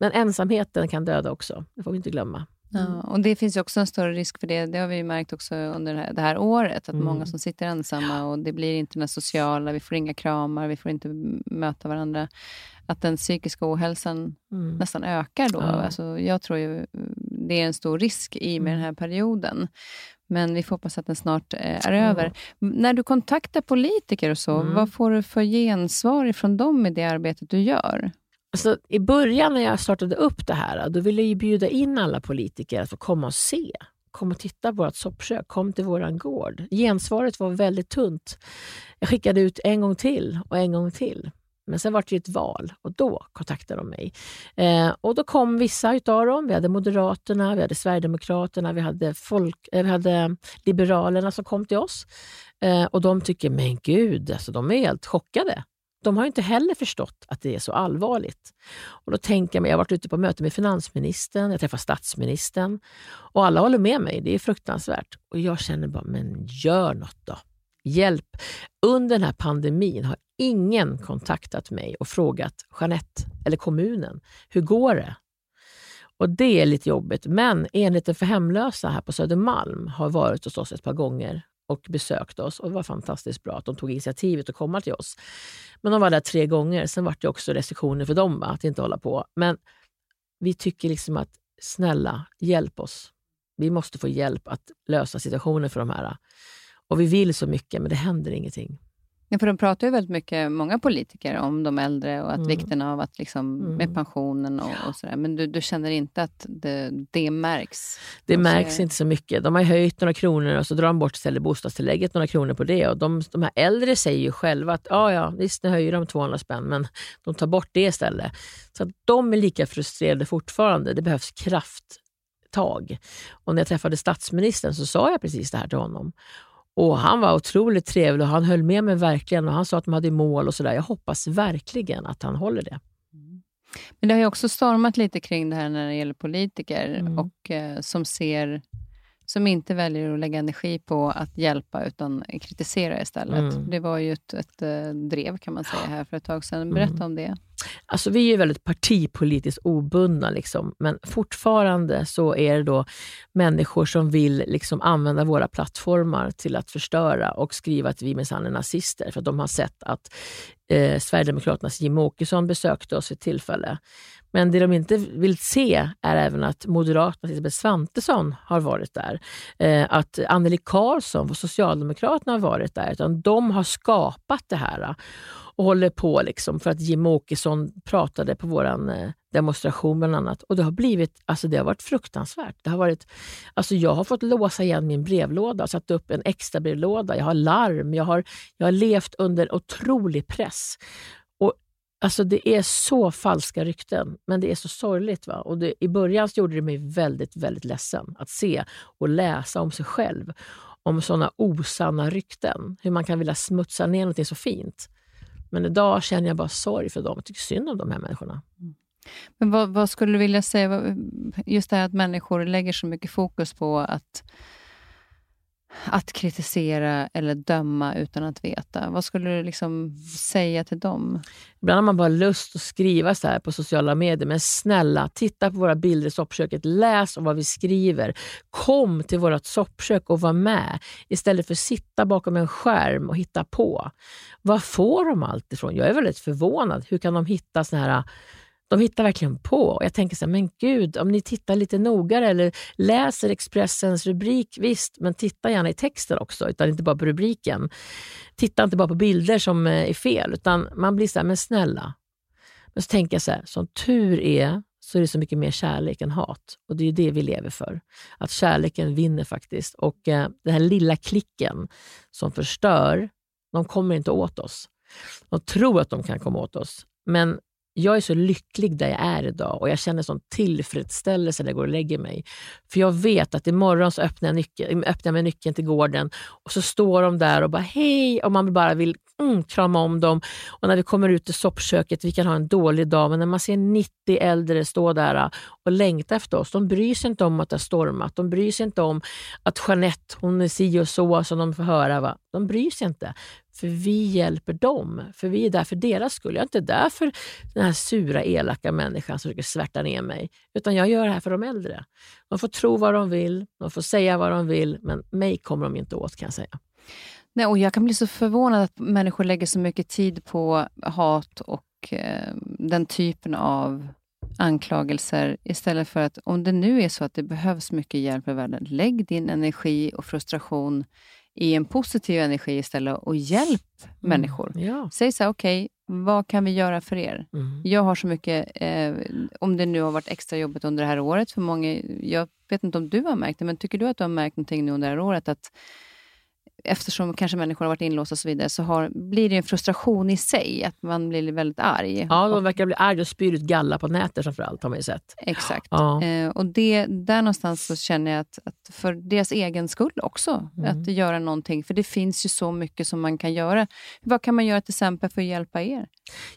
S2: men ensamheten kan döda också, det får vi inte glömma.
S1: Ja, mm. och Det finns ju också en större risk för det. Det har vi märkt också under det här, det här året. Att mm. Många som sitter ensamma och det blir inte den sociala, vi får inga kramar, vi får inte möta varandra. Att den psykiska ohälsan mm. nästan ökar då. Ja. Alltså, jag tror ju det är en stor risk i med mm. den här perioden. Men vi får hoppas att den snart eh, är över. När du kontaktar politiker och så, mm. vad får du för gensvar från dem i det arbetet du gör?
S2: Alltså, I början när jag startade upp det här, då ville jag bjuda in alla politiker att få komma och se. Kom och titta på vårt soppkök, kom till vår gård. Gensvaret var väldigt tunt. Jag skickade ut en gång till och en gång till. Men sen var det ett val och då kontaktade de mig. Eh, och Då kom vissa utav dem. Vi hade Moderaterna, vi hade Sverigedemokraterna, vi hade, folk, eh, vi hade Liberalerna som kom till oss. Eh, och De tycker, men gud, alltså, de är helt chockade de har inte heller förstått att det är så allvarligt. Och då tänker jag mig, jag har varit ute på möte med finansministern, jag träffar statsministern och alla håller med mig. Det är fruktansvärt. Och jag känner bara, men gör något då. Hjälp. Under den här pandemin har ingen kontaktat mig och frågat Jeanette eller kommunen, hur går det? Och Det är lite jobbigt, men enheten för hemlösa här på Södermalm har varit hos oss ett par gånger och besökte oss. Och Det var fantastiskt bra att de tog initiativet att komma till oss. Men de var där tre gånger. Sen var det också restriktioner för dem va? att inte hålla på. Men vi tycker liksom att snälla, hjälp oss. Vi måste få hjälp att lösa situationen för de här. Och vi vill så mycket, men det händer ingenting.
S1: Ja, för de pratar ju väldigt mycket, många politiker, om de äldre och att mm. vikten av att liksom, mm. med pensionen och, och sådär. Men du, du, känner inte att det, det märks?
S2: Det märks inte så mycket. De har höjt några kronor och så drar de bort istället bostadstillägget några kronor på det. Och de, de här äldre säger ju själva att ja, ja, visst, nu höjer de 200 spänn, men de tar bort det istället. Så de är lika frustrerade fortfarande. Det behövs krafttag. Och när jag träffade statsministern så sa jag precis det här till honom. Och Han var otroligt trevlig och han höll med mig verkligen. och Han sa att de hade mål och sådär. Jag hoppas verkligen att han håller det. Mm.
S1: Men det har ju också stormat lite kring det här när det gäller politiker mm. och eh, som ser som inte väljer att lägga energi på att hjälpa, utan kritisera istället. Mm. Det var ju ett, ett, eh, drev kan man säga här för ett tag sedan. Berätta mm. om det.
S2: Alltså, vi är väldigt partipolitiskt obundna, liksom, men fortfarande så är det då människor som vill liksom, använda våra plattformar till att förstöra och skriva att vi minsann är nazister, för att de har sett att eh, Sverigedemokraternas Jim Åkesson besökte oss vid tillfälle. Men det de inte vill se är även att Moderaternas Elisabeth Svantesson har varit där. Eh, att Anneli Karlsson och Socialdemokraterna har varit där. Utan de har skapat det här eh, och håller på liksom för att Jim Åkesson pratade på vår eh, demonstration bland annat. Och det har blivit, alltså det har varit fruktansvärt. Det har varit, alltså jag har fått låsa igen min brevlåda satt upp en extra brevlåda. Jag har larm, jag har, jag har levt under otrolig press. Alltså det är så falska rykten, men det är så sorgligt. Va? Och det, I början gjorde det mig väldigt, väldigt ledsen att se och läsa om sig själv, om sådana osanna rykten. Hur man kan vilja smutsa ner något så fint. Men idag känner jag bara sorg för dem. Jag tycker synd om de här människorna. Mm.
S1: Men vad, vad, skulle du vilja säga, just det här att människor lägger så mycket fokus på att att kritisera eller döma utan att veta? Vad skulle du liksom säga till dem?
S2: Ibland har man bara lust att skriva så här på sociala medier, men snälla, titta på våra bilder i soppköket. Läs om vad vi skriver. Kom till vårt soppkök och var med istället för att sitta bakom en skärm och hitta på. Var får de allt ifrån? Jag är väldigt förvånad. Hur kan de hitta såna här de hittar verkligen på. Jag tänker så här, men gud, om ni tittar lite noggrannare eller läser Expressens rubrik, visst, men titta gärna i texten också, utan inte bara på rubriken. Titta inte bara på bilder som eh, är fel, utan man blir så här, men snälla. Men så tänker jag så här, som tur är så är det så mycket mer kärlek än hat. Och det är det vi lever för. Att kärleken vinner faktiskt. Och eh, den här lilla klicken som förstör, de kommer inte åt oss. De tror att de kan komma åt oss. Men jag är så lycklig där jag är idag och jag känner sån tillfredsställelse när jag går och lägger mig. För jag vet att imorgon så öppnar jag, nyckeln, öppnar jag med nyckeln till gården och så står de där och bara hej och man bara vill mm, krama om dem. Och när vi kommer ut i soppköket, vi kan ha en dålig dag, men när man ser 90 äldre stå där äh, och längta efter oss, de bryr sig inte om att det har stormat. De bryr sig inte om att Jeanette, hon är si och så som de får höra. Va? De bryr sig inte. För vi hjälper dem, för vi är där för deras skull. Jag är inte där för den här sura, elaka människan som försöker svärta ner mig. Utan jag gör det här för de äldre. De får tro vad de vill, de får säga vad de vill, men mig kommer de inte åt kan jag säga.
S1: Nej, och jag kan bli så förvånad att människor lägger så mycket tid på hat och eh, den typen av anklagelser istället för att, om det nu är så att det behövs mycket hjälp i världen, lägg din energi och frustration i en positiv energi istället och hjälp mm. människor.
S2: Ja.
S1: Säg så här, okej, okay, vad kan vi göra för er? Mm. Jag har så mycket, eh, om det nu har varit extra jobbigt under det här året för många, jag vet inte om du har märkt det, men tycker du att du har märkt någonting nu under det här året, att eftersom kanske människor har varit inlåsta och så vidare, så har, blir det en frustration i sig, att man blir väldigt arg.
S2: Ja, de verkar bli arga och spyr ut galla på nätet framförallt, har man ju sett.
S1: Exakt. Ja. Eh, och det, där någonstans så känner jag att, att för deras egen skull också, mm. att göra någonting. För det finns ju så mycket som man kan göra. Vad kan man göra till exempel för att hjälpa er?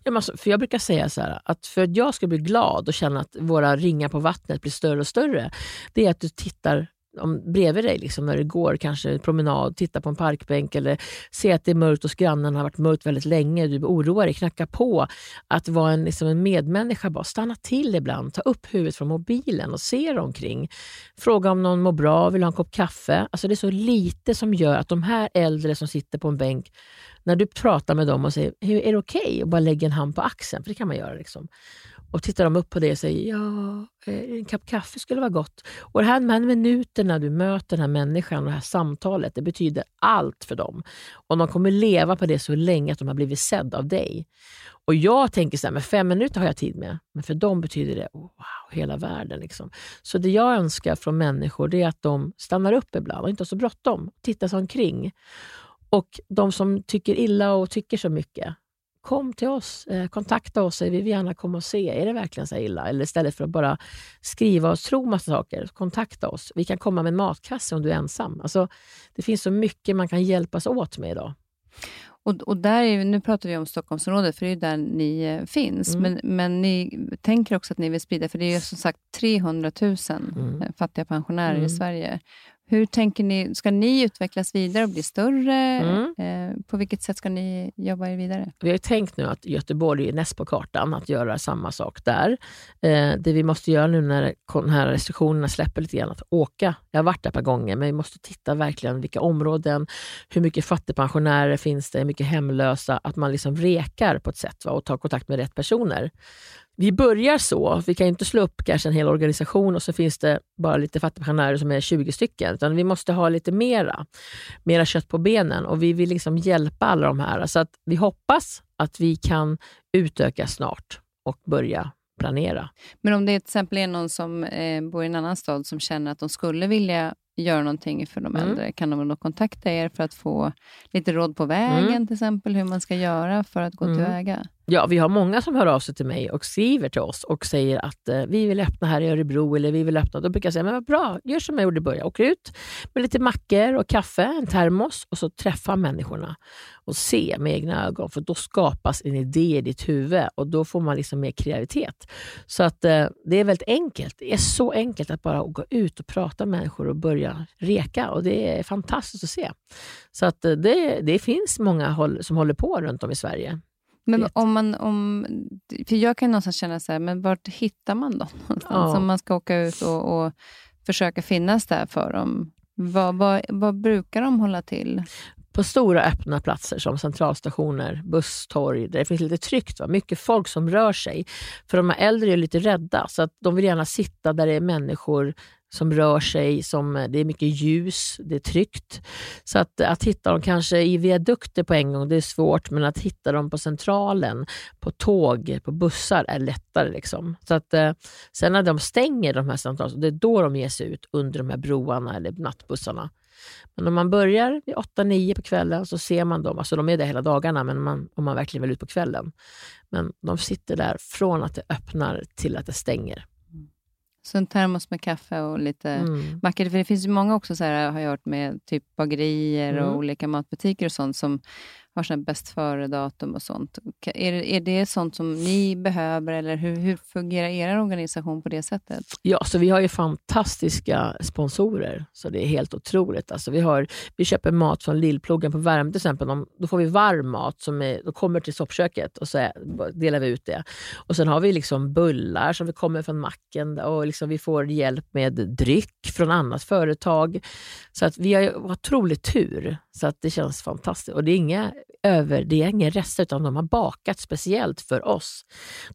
S2: Ja, men alltså, för jag brukar säga så här, att för att jag ska bli glad och känna att våra ringar på vattnet blir större och större, det är att du tittar om, bredvid dig liksom, när du går kanske en promenad, tittar på en parkbänk eller ser att det är mörkt hos grannen, har varit mörkt väldigt länge, du oroar dig, knacka på. Att vara en, liksom en medmänniska, bara stanna till ibland, ta upp huvudet från mobilen och se dig omkring. Fråga om någon mår bra, vill ha en kopp kaffe. Alltså det är så lite som gör att de här äldre som sitter på en bänk, när du pratar med dem och säger, är det okej? Okay? Och bara lägger en hand på axeln, för det kan man göra. Liksom. Och tittar de upp på det och säger ja, eh, en kopp kaffe skulle vara gott. Och de här, de här minuterna du möter den här människan och det här samtalet, det betyder allt för dem. Och de kommer leva på det så länge att de har blivit sedda av dig. Och jag tänker så här, men fem minuter har jag tid med. Men för dem betyder det wow, hela världen. Liksom. Så det jag önskar från människor det är att de stannar upp ibland och inte har så bråttom. Tittar sig omkring. Och de som tycker illa och tycker så mycket, kom till oss, eh, kontakta oss, vi vill gärna komma och se. Är det verkligen så illa? Eller istället för att bara skriva och tro massa saker, kontakta oss. Vi kan komma med en matkasse om du är ensam. Alltså, det finns så mycket man kan hjälpas åt med idag.
S1: Och, och där är, nu pratar vi om Stockholmsområdet, för det är där ni eh, finns. Mm. Men, men ni tänker också att ni vill sprida, för det är som sagt 300 000 mm. fattiga pensionärer mm. i Sverige. Hur tänker ni? Ska ni utvecklas vidare och bli större? Mm. Eh, på vilket sätt ska ni jobba er vidare?
S2: Vi har tänkt nu att Göteborg är näst på kartan, att göra samma sak där. Eh, det vi måste göra nu när de här restriktionerna släpper lite grann, att åka. Jag har varit där ett par gånger, men vi måste titta verkligen vilka områden, hur mycket fattigpensionärer finns det, hur mycket hemlösa, att man liksom rekar på ett sätt va, och tar kontakt med rätt personer vi börjar så. Vi kan inte slå upp kanske en hel organisation och så finns det bara lite fattigpensionärer som är 20 stycken. Utan vi måste ha lite mera, mera kött på benen och vi vill liksom hjälpa alla de här. Så att vi hoppas att vi kan utöka snart och börja planera.
S1: Men om det till exempel är någon som eh, bor i en annan stad som känner att de skulle vilja göra någonting för de mm. äldre, kan de då kontakta er för att få lite råd på vägen, mm. till exempel hur man ska göra för att gå mm. tillväga?
S2: Ja, vi har många som hör av sig till mig och skriver till oss och säger att eh, vi vill öppna här i Örebro eller vi vill öppna. Då brukar jag säga, men vad bra, gör som jag gjorde i början. Åk ut med lite mackor och kaffe, en termos och så träffa människorna och se med egna ögon. För då skapas en idé i ditt huvud och då får man liksom mer kreativitet. Så att eh, det är väldigt enkelt. Det är så enkelt att bara gå ut och prata med människor och börja reka och det är fantastiskt att se. Så att eh, det, det finns många håll, som håller på runt om i Sverige.
S1: Men om man, om, för jag kan någonstans känna så här, men vart hittar man dem? Ja. Om man ska åka ut och, och försöka finnas där för dem. Vad, vad, vad brukar de hålla till?
S2: på stora öppna platser som centralstationer, busstorg, där det finns lite tryggt. Va? Mycket folk som rör sig. För de här äldre är lite rädda, så att de vill gärna sitta där det är människor som rör sig, som, eh, det är mycket ljus, det är tryggt. Så att, att hitta dem kanske i viadukter på en gång, det är svårt, men att hitta dem på centralen, på tåg, på bussar är lättare. Liksom. Så att, eh, sen när de stänger de här centralerna, det är då de ger sig ut under de här broarna eller nattbussarna. Men om man börjar vid 8-9 på kvällen så ser man dem. Alltså de är där hela dagarna, men man, om man verkligen vill ut på kvällen. Men de sitter där från att det öppnar till att det stänger.
S1: Så en termos med kaffe och lite mm. mackor. För det finns ju många också, så här, har jag hört, med typ bagerier mm. och olika matbutiker och sånt som har bäst före-datum och sånt. Är, är det sånt som ni behöver eller hur, hur fungerar er organisation på det sättet?
S2: Ja, så vi har ju fantastiska sponsorer, så det är helt otroligt. Alltså vi, har, vi köper mat från Lillplogen på Värmdö till exempel. Då får vi varm mat som är, då kommer till soppköket och så delar vi ut det. Och Sen har vi liksom bullar som vi kommer från macken och liksom vi får hjälp med dryck från annat företag. Så att vi har otroligt tur, så att det känns fantastiskt. Och det är inga över, det är ingen rester, utan de har bakat speciellt för oss.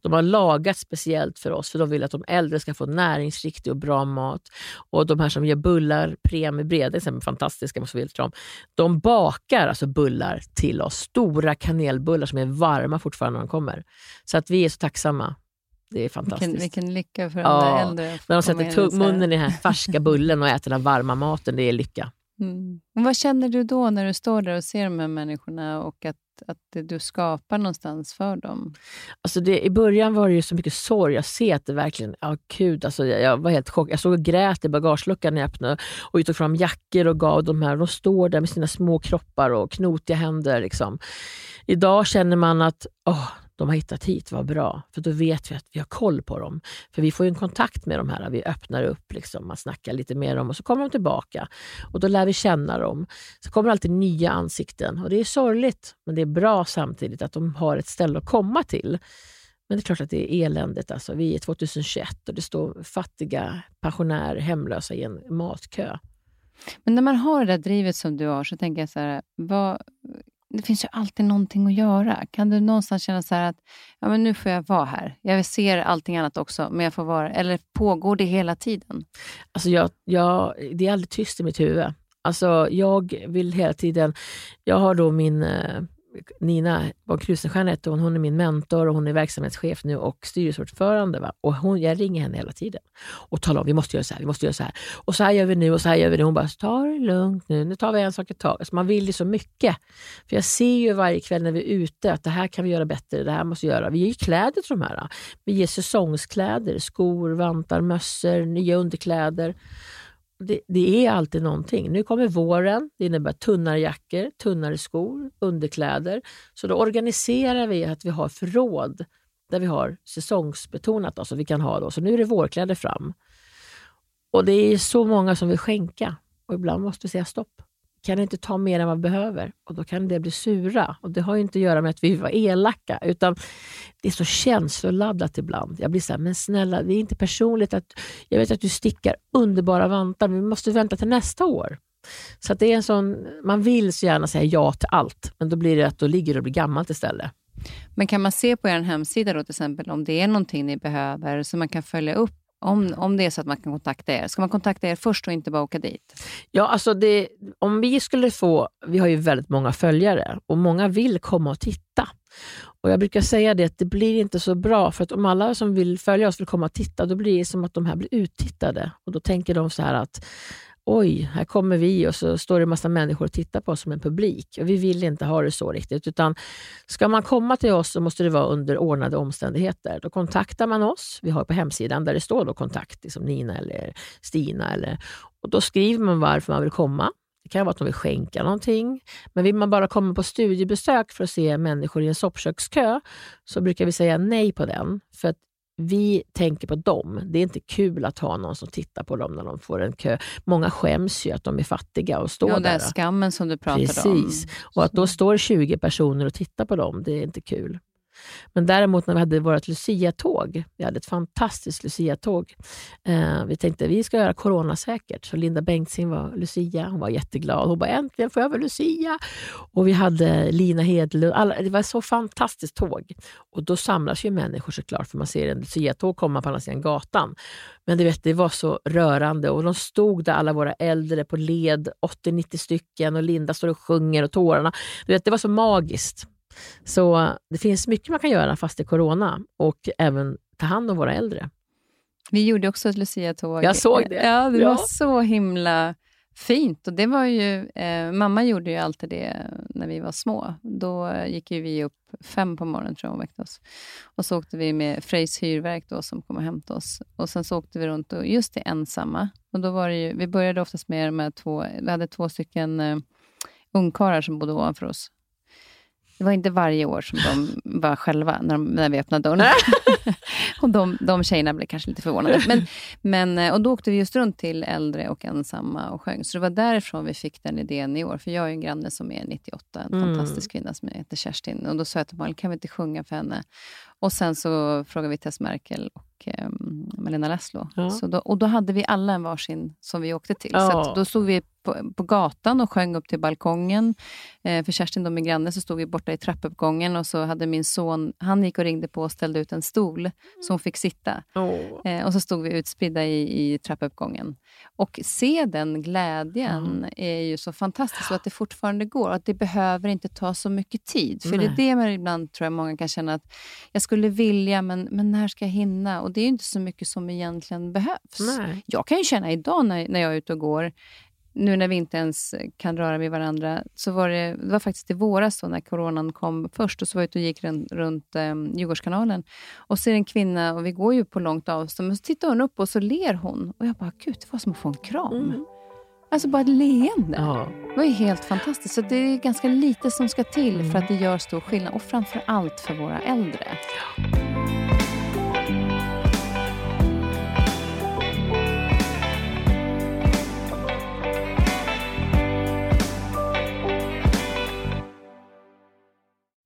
S2: De har lagat speciellt för oss, för de vill att de äldre ska få näringsriktig och bra mat. Och de här som gör bullar, Premi Brede, fantastiska, måste vi dem. De bakar alltså bullar till oss, stora kanelbullar som är varma fortfarande när de kommer. Så att vi är så tacksamma. Det är fantastiskt.
S1: Vilken, vilken lycka för de ja, äldre.
S2: När de sätter munnen i den här färska bullen och äter den varma maten, det är lycka.
S1: Mm. Vad känner du då när du står där och ser de här människorna och att, att du skapar någonstans för dem?
S2: Alltså det, I början var det ju så mycket sorg. Jag ser att det verkligen... Ja, gud, alltså jag, jag var helt chockad. Jag såg och grät i bagageluckan när jag öppnade och tog fram jackor och gav de här. De står där med sina små kroppar och knotiga händer. Liksom. Idag känner man att oh, de har hittat hit, vad bra. För då vet vi att vi har koll på dem. För vi får ju en kontakt med de här, vi öppnar upp, liksom, man snackar lite med dem och så kommer de tillbaka. Och då lär vi känna dem. Så kommer alltid nya ansikten och det är sorgligt, men det är bra samtidigt att de har ett ställe att komma till. Men det är klart att det är eländigt. Alltså. Vi är 2021 och det står fattiga pensionärer hemlösa i en matkö.
S1: Men när man har det där drivet som du har, så tänker jag så här, vad, det finns ju alltid någonting att göra. Kan du någonstans känna så att ja, men nu får jag vara här? Jag ser allting annat också, men jag får vara Eller pågår det hela tiden?
S2: Alltså jag, jag, det är aldrig tyst i mitt huvud. Alltså jag vill hela tiden... Jag har då min eh, Nina von Krusenstjerna hon, hon är min mentor och hon är verksamhetschef nu och styrelseordförande. Va? Och hon, jag ringer henne hela tiden och talar om vi måste göra så här, vi måste göra så här. Och så här gör vi nu och så här gör vi nu. Hon bara, ta det lugnt nu, nu tar vi en sak i taget. Alltså man vill ju så mycket. För jag ser ju varje kväll när vi är ute att det här kan vi göra bättre, det här måste vi göra. Vi ger ju kläder till de här. Vi ger säsongskläder, skor, vantar, mössor, nya underkläder det, det, är alltid någonting. Nu kommer våren, det innebär tunnare jackor, tunnare skor, underkläder. Så då organiserar vi att vi har förråd där vi har säsongsbetonat, då, så vi kan ha då. Så nu är det vårkläder fram. Och det är så många som vill skänka och ibland måste vi säga stopp kan inte ta mer än vad man behöver och då kan det bli sura. Och Det har inte att göra med att vi var elaka, utan det är så känsloladdat ibland. Jag blir så här, men snälla, det är inte personligt. att Jag vet att du stickar underbara vantar, men vi måste vänta till nästa år. Så det är en sån, man vill så gärna säga ja till allt, men då blir det att då ligger det och blir gammalt istället.
S1: Men kan man se på er hemsida då till exempel om det är någonting ni behöver så man kan följa upp om, om det är så att man kan kontakta er, ska man kontakta er först och inte bara åka dit?
S2: Ja, alltså det, om vi skulle få, vi har ju väldigt många följare och många vill komma och titta. Och Jag brukar säga det att det blir inte så bra, för att om alla som vill följa oss vill komma och titta, då blir det som att de här blir uttittade. Och Då tänker de så här att oj, här kommer vi och så står det en massa människor och tittar på oss som en publik. Och vi vill inte ha det så riktigt. Utan ska man komma till oss så måste det vara under ordnade omständigheter. Då kontaktar man oss. Vi har på hemsidan där det står då kontakt, liksom Nina eller Stina. Eller, och då skriver man varför man vill komma. Det kan vara att de vill skänka någonting. Men vill man bara komma på studiebesök för att se människor i en soppkökskö så brukar vi säga nej på den. För att vi tänker på dem. Det är inte kul att ha någon som tittar på dem när de får en kö. Många skäms ju att de är fattiga och står
S1: ja,
S2: där.
S1: Den skammen som du pratade
S2: Precis. om. Precis. Och att då står 20 personer och tittar på dem, det är inte kul. Men däremot när vi hade vårt Lucia-tåg, vi hade ett fantastiskt Lucia-tåg. Eh, vi tänkte vi ska göra coronasäkert. Så Linda Bengtzing var Lucia, hon var jätteglad. Hon bara, äntligen får jag vara Lucia! Och vi hade Lina Hedlund. Alla, det var ett så fantastiskt tåg. Och då samlas ju människor såklart, för man ser en Lucia-tåg komma på andra sidan gatan. Men du vet, det var så rörande och de stod där, alla våra äldre, på led, 80-90 stycken och Linda står och sjunger och tårarna. Du vet, det var så magiskt. Så det finns mycket man kan göra fast det är corona och även ta hand om våra äldre.
S1: Vi gjorde också ett Lucia-tåg.
S2: Jag såg det.
S1: Ja, det ja. var så himla Fint. Och det var ju, eh, mamma gjorde ju alltid det när vi var små. Då gick ju vi upp fem på morgonen tror jag hon väckte oss. Och så åkte vi med Frejs hyrverk då, som kom och hämtade oss. Och Sen så åkte vi runt och just det ensamma. Och då var ju, vi började oftast med de här två, vi hade två stycken eh, ungkarlar som bodde ovanför oss. Det var inte varje år som de var själva när, de, när vi öppnade dörren. och de, de tjejerna blev kanske lite förvånade. Men, men, eh, och då åkte vi just runt till äldre och ensamma och sjöng. Så det var därifrån vi fick den idén i år. För jag har en granne som är 98, en mm. fantastisk kvinna som heter Kerstin. Och då sa jag till Malin, kan vi inte sjunga för henne? Och sen så frågade vi Tess Merkel och eh, Malena Laszlo. Ja. Så då, och då hade vi alla en varsin som vi åkte till. Ja. Så då stod vi på, på, gatan och sjöng upp till balkongen. Eh, för Kerstin, de är granne, så stod vi borta i trappuppgången och så hade min son, han gick och ringde på och ställde ut en stol så hon fick sitta. Oh. Eh, och så stod vi utspridda i, i trappuppgången. Och se den glädjen mm. är ju så fantastiskt och att det fortfarande går. Att det behöver inte ta så mycket tid. För Nej. det är det man ibland tror jag många kan känna att jag skulle vilja, men, men när ska jag hinna? Och det är inte så mycket som egentligen behövs. Nej. Jag kan ju känna idag när, när jag är ute och går, nu när vi inte ens kan röra vid varandra, så var det, det var faktiskt i våras då, när coronan kom först, och så var jag ute och gick runt, runt um, Djurgårdskanalen och ser en kvinna, och vi går ju på långt avstånd, men så tittar hon upp och så ler hon. Och jag bara, gud, det var som att få en kram. Mm. Alltså bara ett leende. Ja. Det var ju helt fantastiskt. Så det är ganska lite som ska till för att det gör stor skillnad. Och framför allt för våra äldre. Ja.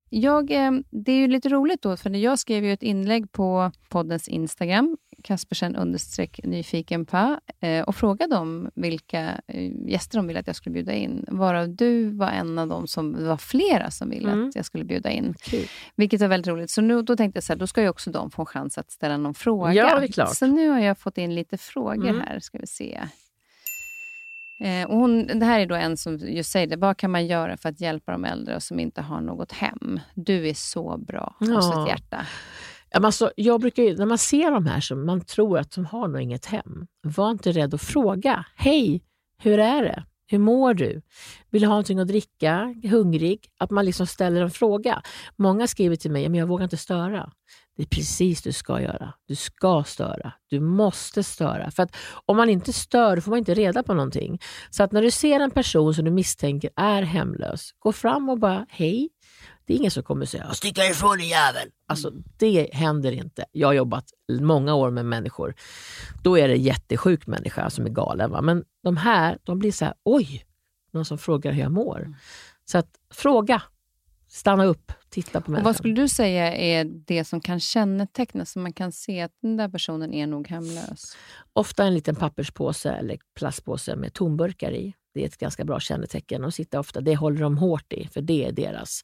S1: Jag, eh, det är ju lite roligt då, för jag skrev ju ett inlägg på poddens Instagram, Kaspersen understreck nyfiken på, eh, och frågade dem vilka eh, gäster de ville att jag skulle bjuda in. Varav du var en av dem som, var flera som ville mm. att jag skulle bjuda in. Kul. Vilket var väldigt roligt. Så nu, då tänkte jag så här, då ska ju också de få en chans att ställa någon fråga.
S2: Ja, det är klart.
S1: Så nu har jag fått in lite frågor mm. här, ska vi se. Eh, och hon, det här är då en som just säger det. Vad kan man göra för att hjälpa de äldre som inte har något hem? Du är så bra ja. ett hjärta.
S2: Alltså, jag brukar, när man ser de här som man tror att de har nog inget hem, var inte rädd att fråga. Hej, hur är det? Hur mår du? Vill du ha någonting att dricka? Hungrig? Att man liksom ställer en fråga. Många skriver till mig, men jag vågar inte störa. Det är precis det du ska göra. Du ska störa. Du måste störa. För att om man inte stör får man inte reda på någonting. Så att när du ser en person som du misstänker är hemlös, gå fram och bara hej. Det är ingen som kommer säga “stick ifrån din jävel”. Alltså, det händer inte. Jag har jobbat många år med människor. Då är det jättesjuk människa som är galen. Va? Men de här de blir så här “oj”, någon som frågar hur jag mår. Mm. Så att fråga, stanna upp, titta på människan.
S1: vad skulle du säga är det som kan kännetecknas, så man kan se att den där personen är nog hemlös?
S2: Ofta en liten papperspåse eller plastpåse med tomburkar i. Det är ett ganska bra kännetecken. De sitter ofta, det håller de hårt i, för det är deras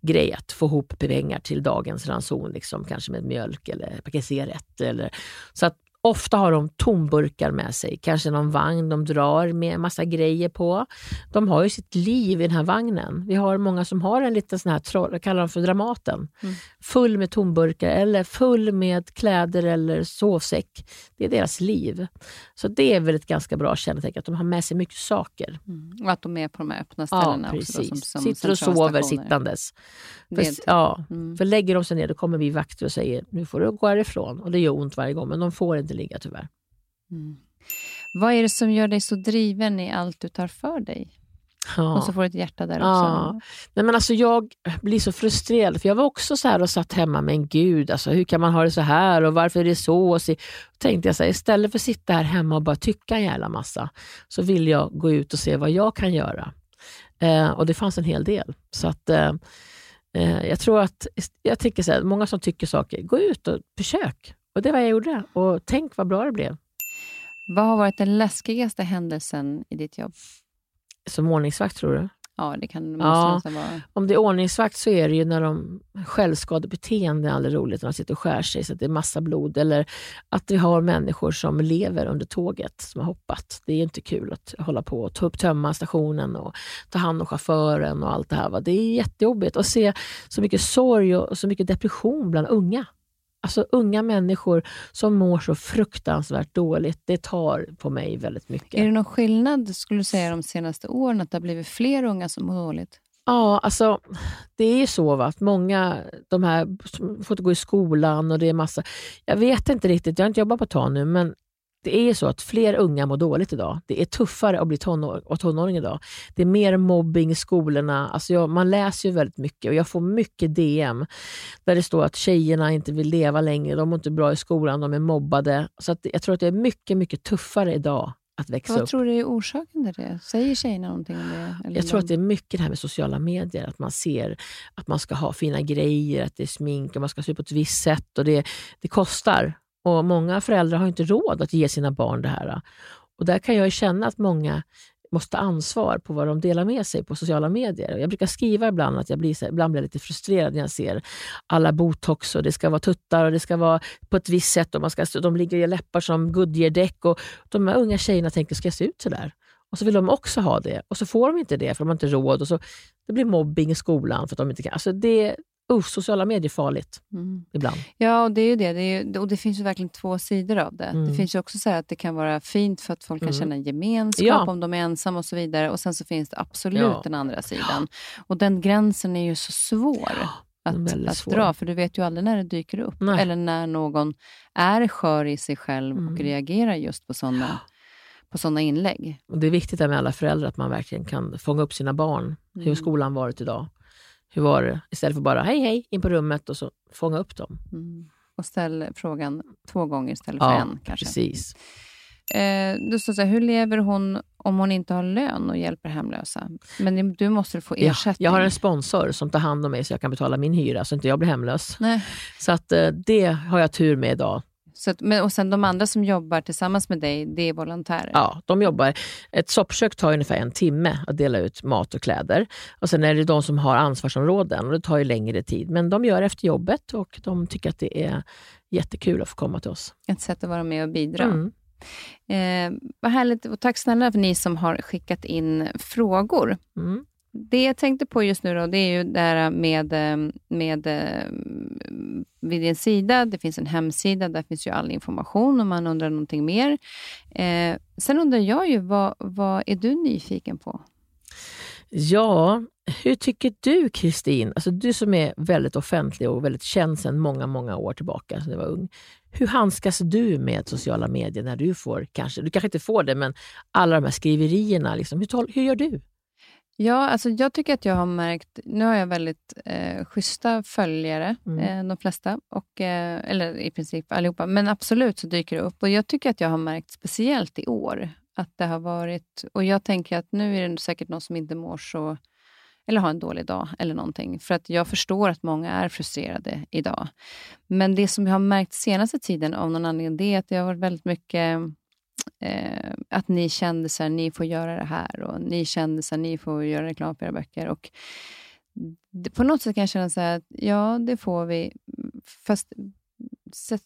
S2: grej att få ihop pengar till dagens ranson, liksom, kanske med mjölk eller paket cigaretter. Eller, så att Ofta har de tomburkar med sig, kanske någon vagn de drar med massa grejer på. De har ju sitt liv i den här vagnen. Vi har många som har en liten sån här troll, jag kallar dem för Dramaten, mm. full med tomburkar eller full med kläder eller sovsäck. Det är deras liv. Så det är väl ett ganska bra kännetecken, att de har med sig mycket saker.
S1: Mm. Och att de är på de här öppna ställena
S2: ja, precis. också. Då, som, som Sitter och sover sittandes. För, ja, mm. för lägger de sig ner då kommer vi vakter och säger nu får du gå härifrån. Och det gör ont varje gång, men de får inte inte ligga tyvärr. Mm.
S1: Vad är det som gör dig så driven i allt du tar för dig? Ja. Och så får du ett hjärta där också. Ja.
S2: Nej, men alltså jag blir så frustrerad, för jag var också så här och satt hemma, men gud, alltså, hur kan man ha det så här och varför är det så? Och så tänkte jag så här, istället för att sitta här hemma och bara tycka en jävla massa, så vill jag gå ut och se vad jag kan göra. Eh, och det fanns en hel del. Så att eh, eh jag tror att, jag tycker så här, många som tycker saker, gå ut och försök. Och det var jag gjorde. Och tänk vad bra det blev.
S1: Vad har varit den läskigaste händelsen i ditt jobb?
S2: Som ordningsvakt, tror du?
S1: Ja, det kan det ja, vara.
S2: Om det är ordningsvakt så är det ju när de självskadebeteende är aldrig roligt, när de sitter och skär sig så att det är massa blod. Eller att vi har människor som lever under tåget, som har hoppat. Det är inte kul att hålla på och ta upp, tömma stationen och ta hand om chauffören och allt det här. Va? Det är jättejobbigt att se så mycket sorg och så mycket depression bland unga. Alltså unga människor som mår så fruktansvärt dåligt, det tar på mig väldigt mycket.
S1: Är det någon skillnad, skulle du säga, de senaste åren, att det har blivit fler unga som mår dåligt?
S2: Ja, alltså det är ju så va? att många de här får inte gå i skolan och det är massa... Jag vet inte riktigt, jag har inte jobbat på ett tag nu, men det är så att fler unga mår dåligt idag. Det är tuffare att bli tonår, och tonåring idag. Det är mer mobbing i skolorna. Alltså jag, man läser ju väldigt mycket och jag får mycket DM där det står att tjejerna inte vill leva längre, de mår inte bra i skolan, de är mobbade. Så jag tror att det är mycket, mycket tuffare idag att växa
S1: Vad
S2: upp.
S1: tror du är orsaken till det? Säger tjejerna någonting om det? Eller
S2: Jag tror att det är mycket det här med sociala medier. Att man ser att man ska ha fina grejer, att det är smink och man ska se ut på ett visst sätt. Och det, det kostar. Och Många föräldrar har inte råd att ge sina barn det här. Och Där kan jag känna att många måste ta ansvar på vad de delar med sig på sociala medier. Jag brukar skriva ibland att jag blir, ibland blir jag lite frustrerad när jag ser alla botox och det ska vara tuttar och det ska vara på ett visst sätt. Och man ska, de ligger i läppar som Goodyear-däck. Och de här unga tjejerna tänker, ska jag se ut så där? Och så vill de också ha det och så får de inte det för de har inte råd. Och så, det blir mobbing i skolan för att de inte kan. Alltså det, uh, sociala medier är farligt
S1: Mm.
S2: ibland.
S1: Ja, och det är ju det. det är ju, och det finns ju verkligen två sidor av det.
S2: Mm.
S1: Det finns ju också så här att det kan vara fint för att folk kan
S2: Mm.
S1: känna gemenskap
S2: Ja.
S1: om de är ensamma och så vidare. Och sen så finns det absolut
S2: Ja.
S1: den andra sidan. Och den gränsen är ju så svår
S2: är
S1: att, att
S2: svår.
S1: dra, för du vet ju aldrig när det dyker upp.
S2: Nej.
S1: Eller när någon är skör i sig själv och
S2: Mm.
S1: reagerar just på sådana på såna inlägg.
S2: Och det är viktigt med alla föräldrar att man verkligen kan fånga upp sina barn. Hur
S1: Mm.
S2: har skolan varit idag? Hur var det? Istället för bara hej hej in på rummet och så fånga upp dem.
S1: Mm. Och ställ frågan två gånger istället för
S2: Ja,
S1: en kanske.
S2: precis.
S1: Eh, du står så här, hur lever hon om hon inte har lön och hjälper hemlösa? Men du måste få
S2: Ja,
S1: ersättning.
S2: jag har en sponsor som tar hand om mig så jag kan betala min hyra så inte jag blir hemlös.
S1: Nej.
S2: Så att, eh, det har jag tur med idag.
S1: Så att, men, och sen de andra som jobbar tillsammans med dig, det är volontärer?
S2: Ja, de jobbar. Ett soppkök tar ungefär en timme att dela ut mat och kläder. Och Sen är det de som har ansvarsområden och det tar ju längre tid. Men de gör efter jobbet och de tycker att det är jättekul att få komma till oss.
S1: Ett sätt att vara med och bidra.
S2: Mm.
S1: Eh, vad härligt och tack snälla för ni som har skickat in frågor.
S2: Mm.
S1: Det jag tänkte på just nu då, det är ju det här med, ehm, med ehm, vid din sida. Det finns en hemsida, där finns ju all information om man undrar någonting mer. Eh, sen undrar jag ju, vad, vad är du nyfiken på?
S2: Ja, hur tycker du Kristin, alltså du som är väldigt offentlig och väldigt känd sedan många, många år tillbaka, sedan du var ung. Hur handskas du med sociala medier när du får, kanske, du kanske inte får det, men alla de här skriverierna, liksom, hur, hur gör du?
S1: Ja, alltså jag tycker att jag har märkt... Nu har jag väldigt eh, schyssta följare,
S2: Mm.
S1: eh, de flesta. Och, eh, eller i princip allihopa. Men absolut så dyker det upp. Och jag tycker att jag har märkt, speciellt i år, att det har varit... Och jag tänker att nu är det säkert någon som inte mår så... Eller har en dålig dag eller någonting. För att jag förstår att många är frustrerade idag. Men det som jag har märkt senaste tiden av någon anledning, det är att det har varit väldigt mycket eh, att ni kändisar, ni får göra det här och ni kändisar, ni får göra reklam för era böcker. Och det, på något sätt kan jag känna så här att ja, det får vi. Fast så,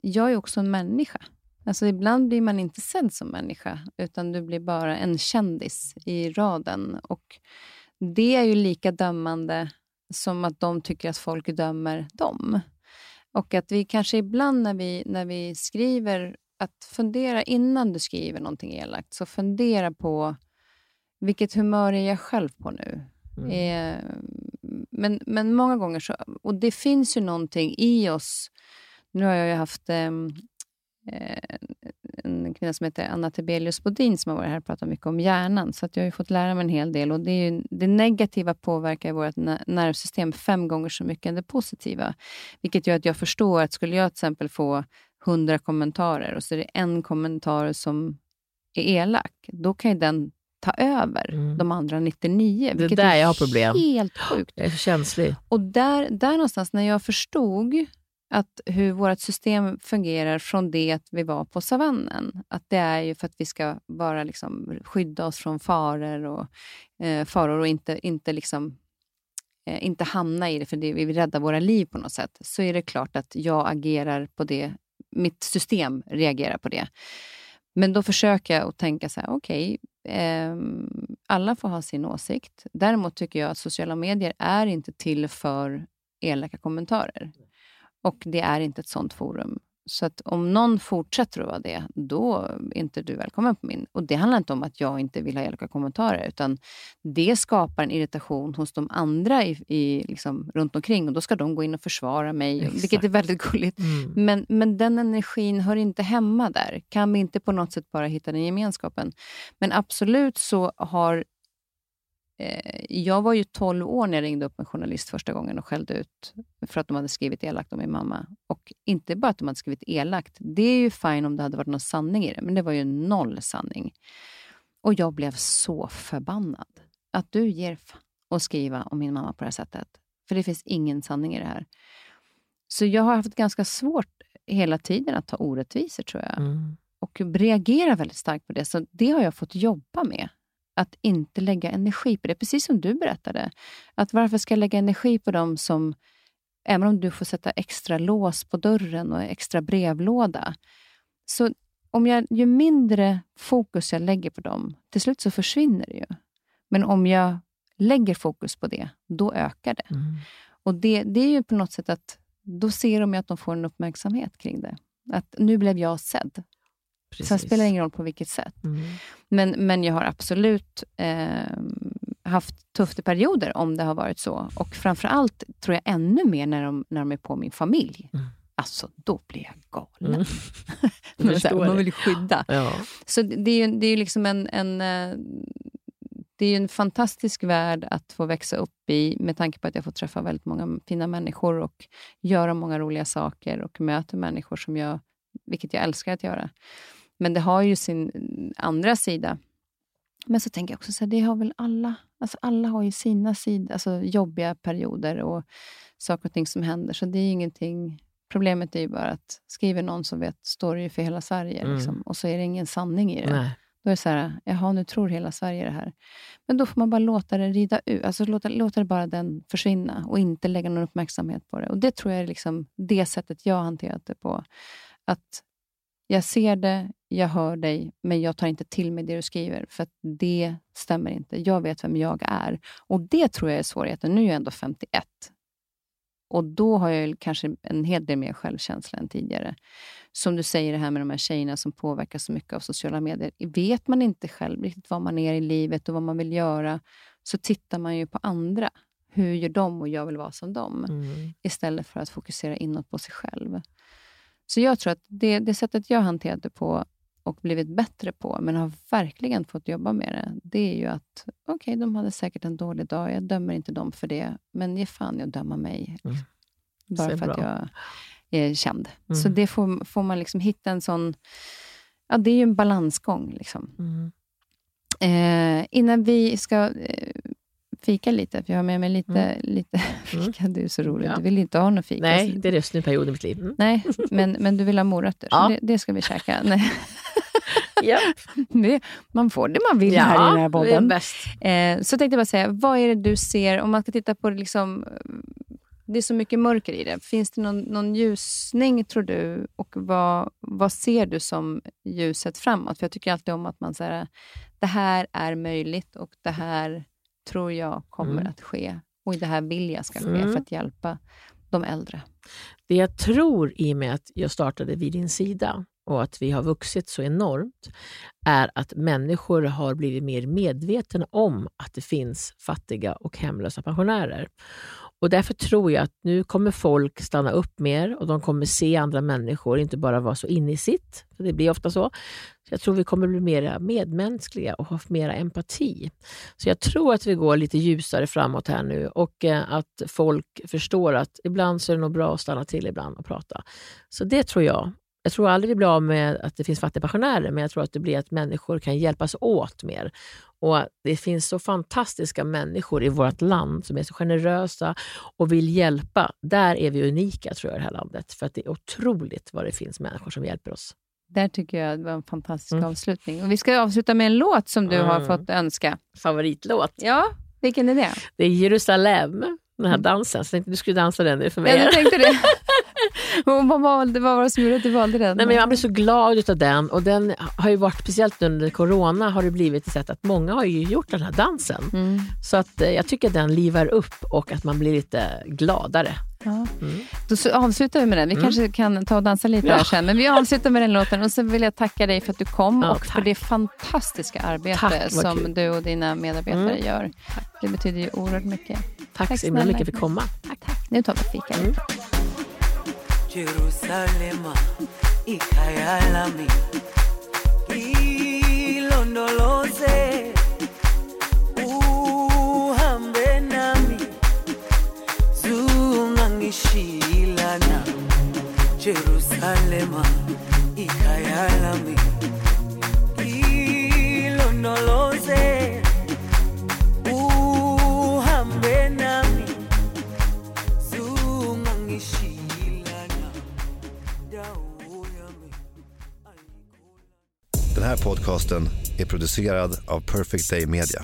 S1: jag är också en människa. Alltså ibland blir man inte sedd som människa, utan du blir bara en kändis i raden. Och det är ju lika dömande som att de tycker att folk dömer dem. Och att vi kanske ibland när vi, när vi skriver, att fundera innan du skriver någonting elakt, så fundera på vilket humör är jag själv på nu?
S2: Mm.
S1: Eh, men, men många gånger så, och det finns ju någonting i oss. Nu har jag ju haft ehm, eh, en kvinna som heter Anna Tebelius Bodin som har varit här och pratat mycket om hjärnan. Så att jag har ju fått lära mig en hel del. Och Det, är ju, det negativa påverkar vårt ner- nervsystem fem gånger så mycket än det positiva. Vilket gör att jag förstår att skulle jag till exempel få hundra kommentarer och så är det en kommentar som är elak, då kan ju den ta över
S2: Mm.
S1: de andra 99.
S2: är
S1: vilket
S2: där
S1: är
S2: jag har problem.
S1: helt sjukt.
S2: Jag är känslig.
S1: Och där, där någonstans, när jag förstod att hur vårt system fungerar från det att vi var på savannen, att det är ju för att vi ska bara liksom skydda oss från faror och, eh, faror och inte, inte, liksom, eh, inte hamna i det, för det, vi vill rädda våra liv på något sätt, så är det klart att jag agerar på det, mitt system reagerar på det. Men då försöker jag att tänka så här, okej, ehm, alla får ha sin åsikt. Däremot tycker jag att sociala medier är inte till för elaka kommentarer. Och det är inte ett sånt forum. Så att om någon fortsätter att vara det, då är inte du välkommen på min. Och Det handlar inte om att jag inte vill ha elaka kommentarer, utan det skapar en irritation hos de andra i, i, liksom, runt omkring och då ska de gå in och försvara mig, Exakt. vilket är väldigt gulligt. Mm. Men, men den energin hör inte hemma där. Kan vi inte på något sätt bara hitta den gemenskapen? Men absolut så har jag var ju 12 år när jag ringde upp en journalist första gången och skällde ut för att de hade skrivit elakt om min mamma. Och inte bara att de hade skrivit elakt. Det är ju fine om det hade varit någon sanning i det, men det var ju noll sanning. Och jag blev så förbannad. Att du ger fan att skriva om min mamma på det här sättet. För det finns ingen sanning i det här. Så jag har haft ganska svårt hela tiden att ta orättvisor, tror jag. Mm. Och reagera väldigt starkt på det. Så det har jag fått jobba med att inte lägga energi på det. Precis som du berättade. Att varför ska jag lägga energi på dem som, även om du får sätta extra lås på dörren och extra brevlåda. Så om jag, ju mindre fokus jag lägger på dem, till slut så försvinner det ju. Men om jag lägger fokus på det, då ökar det. Mm. Och det, det är ju på något sätt att då ser de att de får en uppmärksamhet kring det. Att nu blev jag sedd. Precis. Sen spelar det ingen roll på vilket sätt. Mm. Men, men jag har absolut eh, haft tuffa perioder om det har varit så. Och framförallt tror jag ännu mer när de, när de är på min familj. Mm. Alltså, då blir jag galen. Mm. Jag man vill ju skydda. Ja. Så det är ju det är liksom en, en eh, det är en fantastisk värld att få växa upp i med tanke på att jag får träffa väldigt många fina människor och göra många roliga saker och möta människor som jag, vilket jag älskar att göra. Men det har ju sin andra sida. Men så tänker jag också, så här, det har väl alla. Alltså alla har ju sina sidor, alltså jobbiga perioder och saker och ting som händer. Så det är ingenting... Problemet är ju bara att skriver någon som vet, står det ju för hela Sverige. Mm. Liksom, och så är det ingen sanning i det. Nej. Då är det så här, jaha, nu tror hela Sverige det här. Men då får man bara låta det rida ut. Alltså låta, låta det bara den försvinna och inte lägga någon uppmärksamhet på det. Och Det tror jag är liksom det sättet jag har hanterat det på. Att jag ser det, jag hör dig, men jag tar inte till mig det du skriver, för det stämmer inte. Jag vet vem jag är. Och Det tror jag är svårigheten. Nu är jag ändå 51. Och då har jag kanske en hel del mer självkänsla än tidigare. Som du säger, det här med de här tjejerna som påverkas så mycket av sociala medier. Vet man inte själv riktigt vad man är i livet och vad man vill göra, så tittar man ju på andra. Hur gör de och jag vill vara som dem? Mm. Istället för att fokusera inåt på sig själv. Så jag tror att det, det sättet jag hanterat det på och blivit bättre på, men har verkligen fått jobba med det, det är ju att okej, okay, de hade säkert en dålig dag. Jag dömer inte dem för det, men ge fan i att döma mig. Mm. Bara för bra. att jag är känd. Mm. Så det får, får man liksom hitta en sån... Ja, det är ju en balansgång. Liksom. Mm. Eh, innan vi ska eh, fika lite, för jag har med mig lite, mm. lite mm. fika. Du är så rolig. Ja. Du vill inte ha någon fika.
S2: Nej, det är just nu period i mitt liv. Mm.
S1: Nej, men, men du vill ha morötter, ja. så det, det, ska vi käka. Nej. det, man får det man vill ja, här i den här podden. Eh, så tänkte jag bara säga, vad är det du ser, om man ska titta på det liksom, det är så mycket mörker i det. Finns det någon, någon ljusning, tror du? Och vad, vad ser du som ljuset framåt? För Jag tycker alltid om att man säger det här är möjligt och det här tror jag kommer mm. att ske. Och det här vill jag ska ske mm. för att hjälpa de äldre.
S2: Det jag tror i och med att jag startade vid din sida och att vi har vuxit så enormt, är att människor har blivit mer medvetna om att det finns fattiga och hemlösa pensionärer. Och Därför tror jag att nu kommer folk stanna upp mer och de kommer se andra människor, inte bara vara så inne i sitt, för det blir ofta så. så jag tror vi kommer bli mer medmänskliga och ha mer empati. Så jag tror att vi går lite ljusare framåt här nu och eh, att folk förstår att ibland så är det nog bra att stanna till ibland och prata. Så det tror jag. Jag tror aldrig vi blir av med att det finns fattigpensionärer, men jag tror att det blir att människor kan hjälpas åt mer. Och Det finns så fantastiska människor i vårt land som är så generösa och vill hjälpa. Där är vi unika tror jag i det här landet, för att det är otroligt vad det finns människor som hjälper oss.
S1: Där tycker jag det var en fantastisk mm. avslutning. Och vi ska avsluta med en låt som du mm. har fått önska.
S2: Favoritlåt?
S1: Ja, vilken är det?
S2: Det är Jerusalem, den här dansen. Så jag tänkte du skulle dansa den nu för mig.
S1: Ja, tänkte det. Vad, valde, vad var det som gjorde att du valde den?
S2: Nej, men jag blir så glad av den. Och den har ju varit, speciellt under corona, har det blivit ett sätt att många har ju gjort den här dansen. Mm. Så att eh, jag tycker att den livar upp och att man blir lite gladare.
S3: Ja. Mm. Då avslutar vi med den. Vi mm. kanske kan ta och dansa lite ja. här sen. Men vi avslutar med den låten. Och så vill jag tacka dig för att du kom ja, och tack. för det fantastiska arbete tack, som kul. du och dina medarbetare mm. gör. Tack. Det betyder ju oerhört mycket.
S2: Tack, tack så himla mycket för att komma.
S3: Tack, tack. Nu tar vi fika mm. Jerusalema ikayalami ilondoloze Jerusalema ikayalami ilondoloze uhambe nami. Zungangishilana
S4: Den här podcasten är producerad av Perfect Day Media.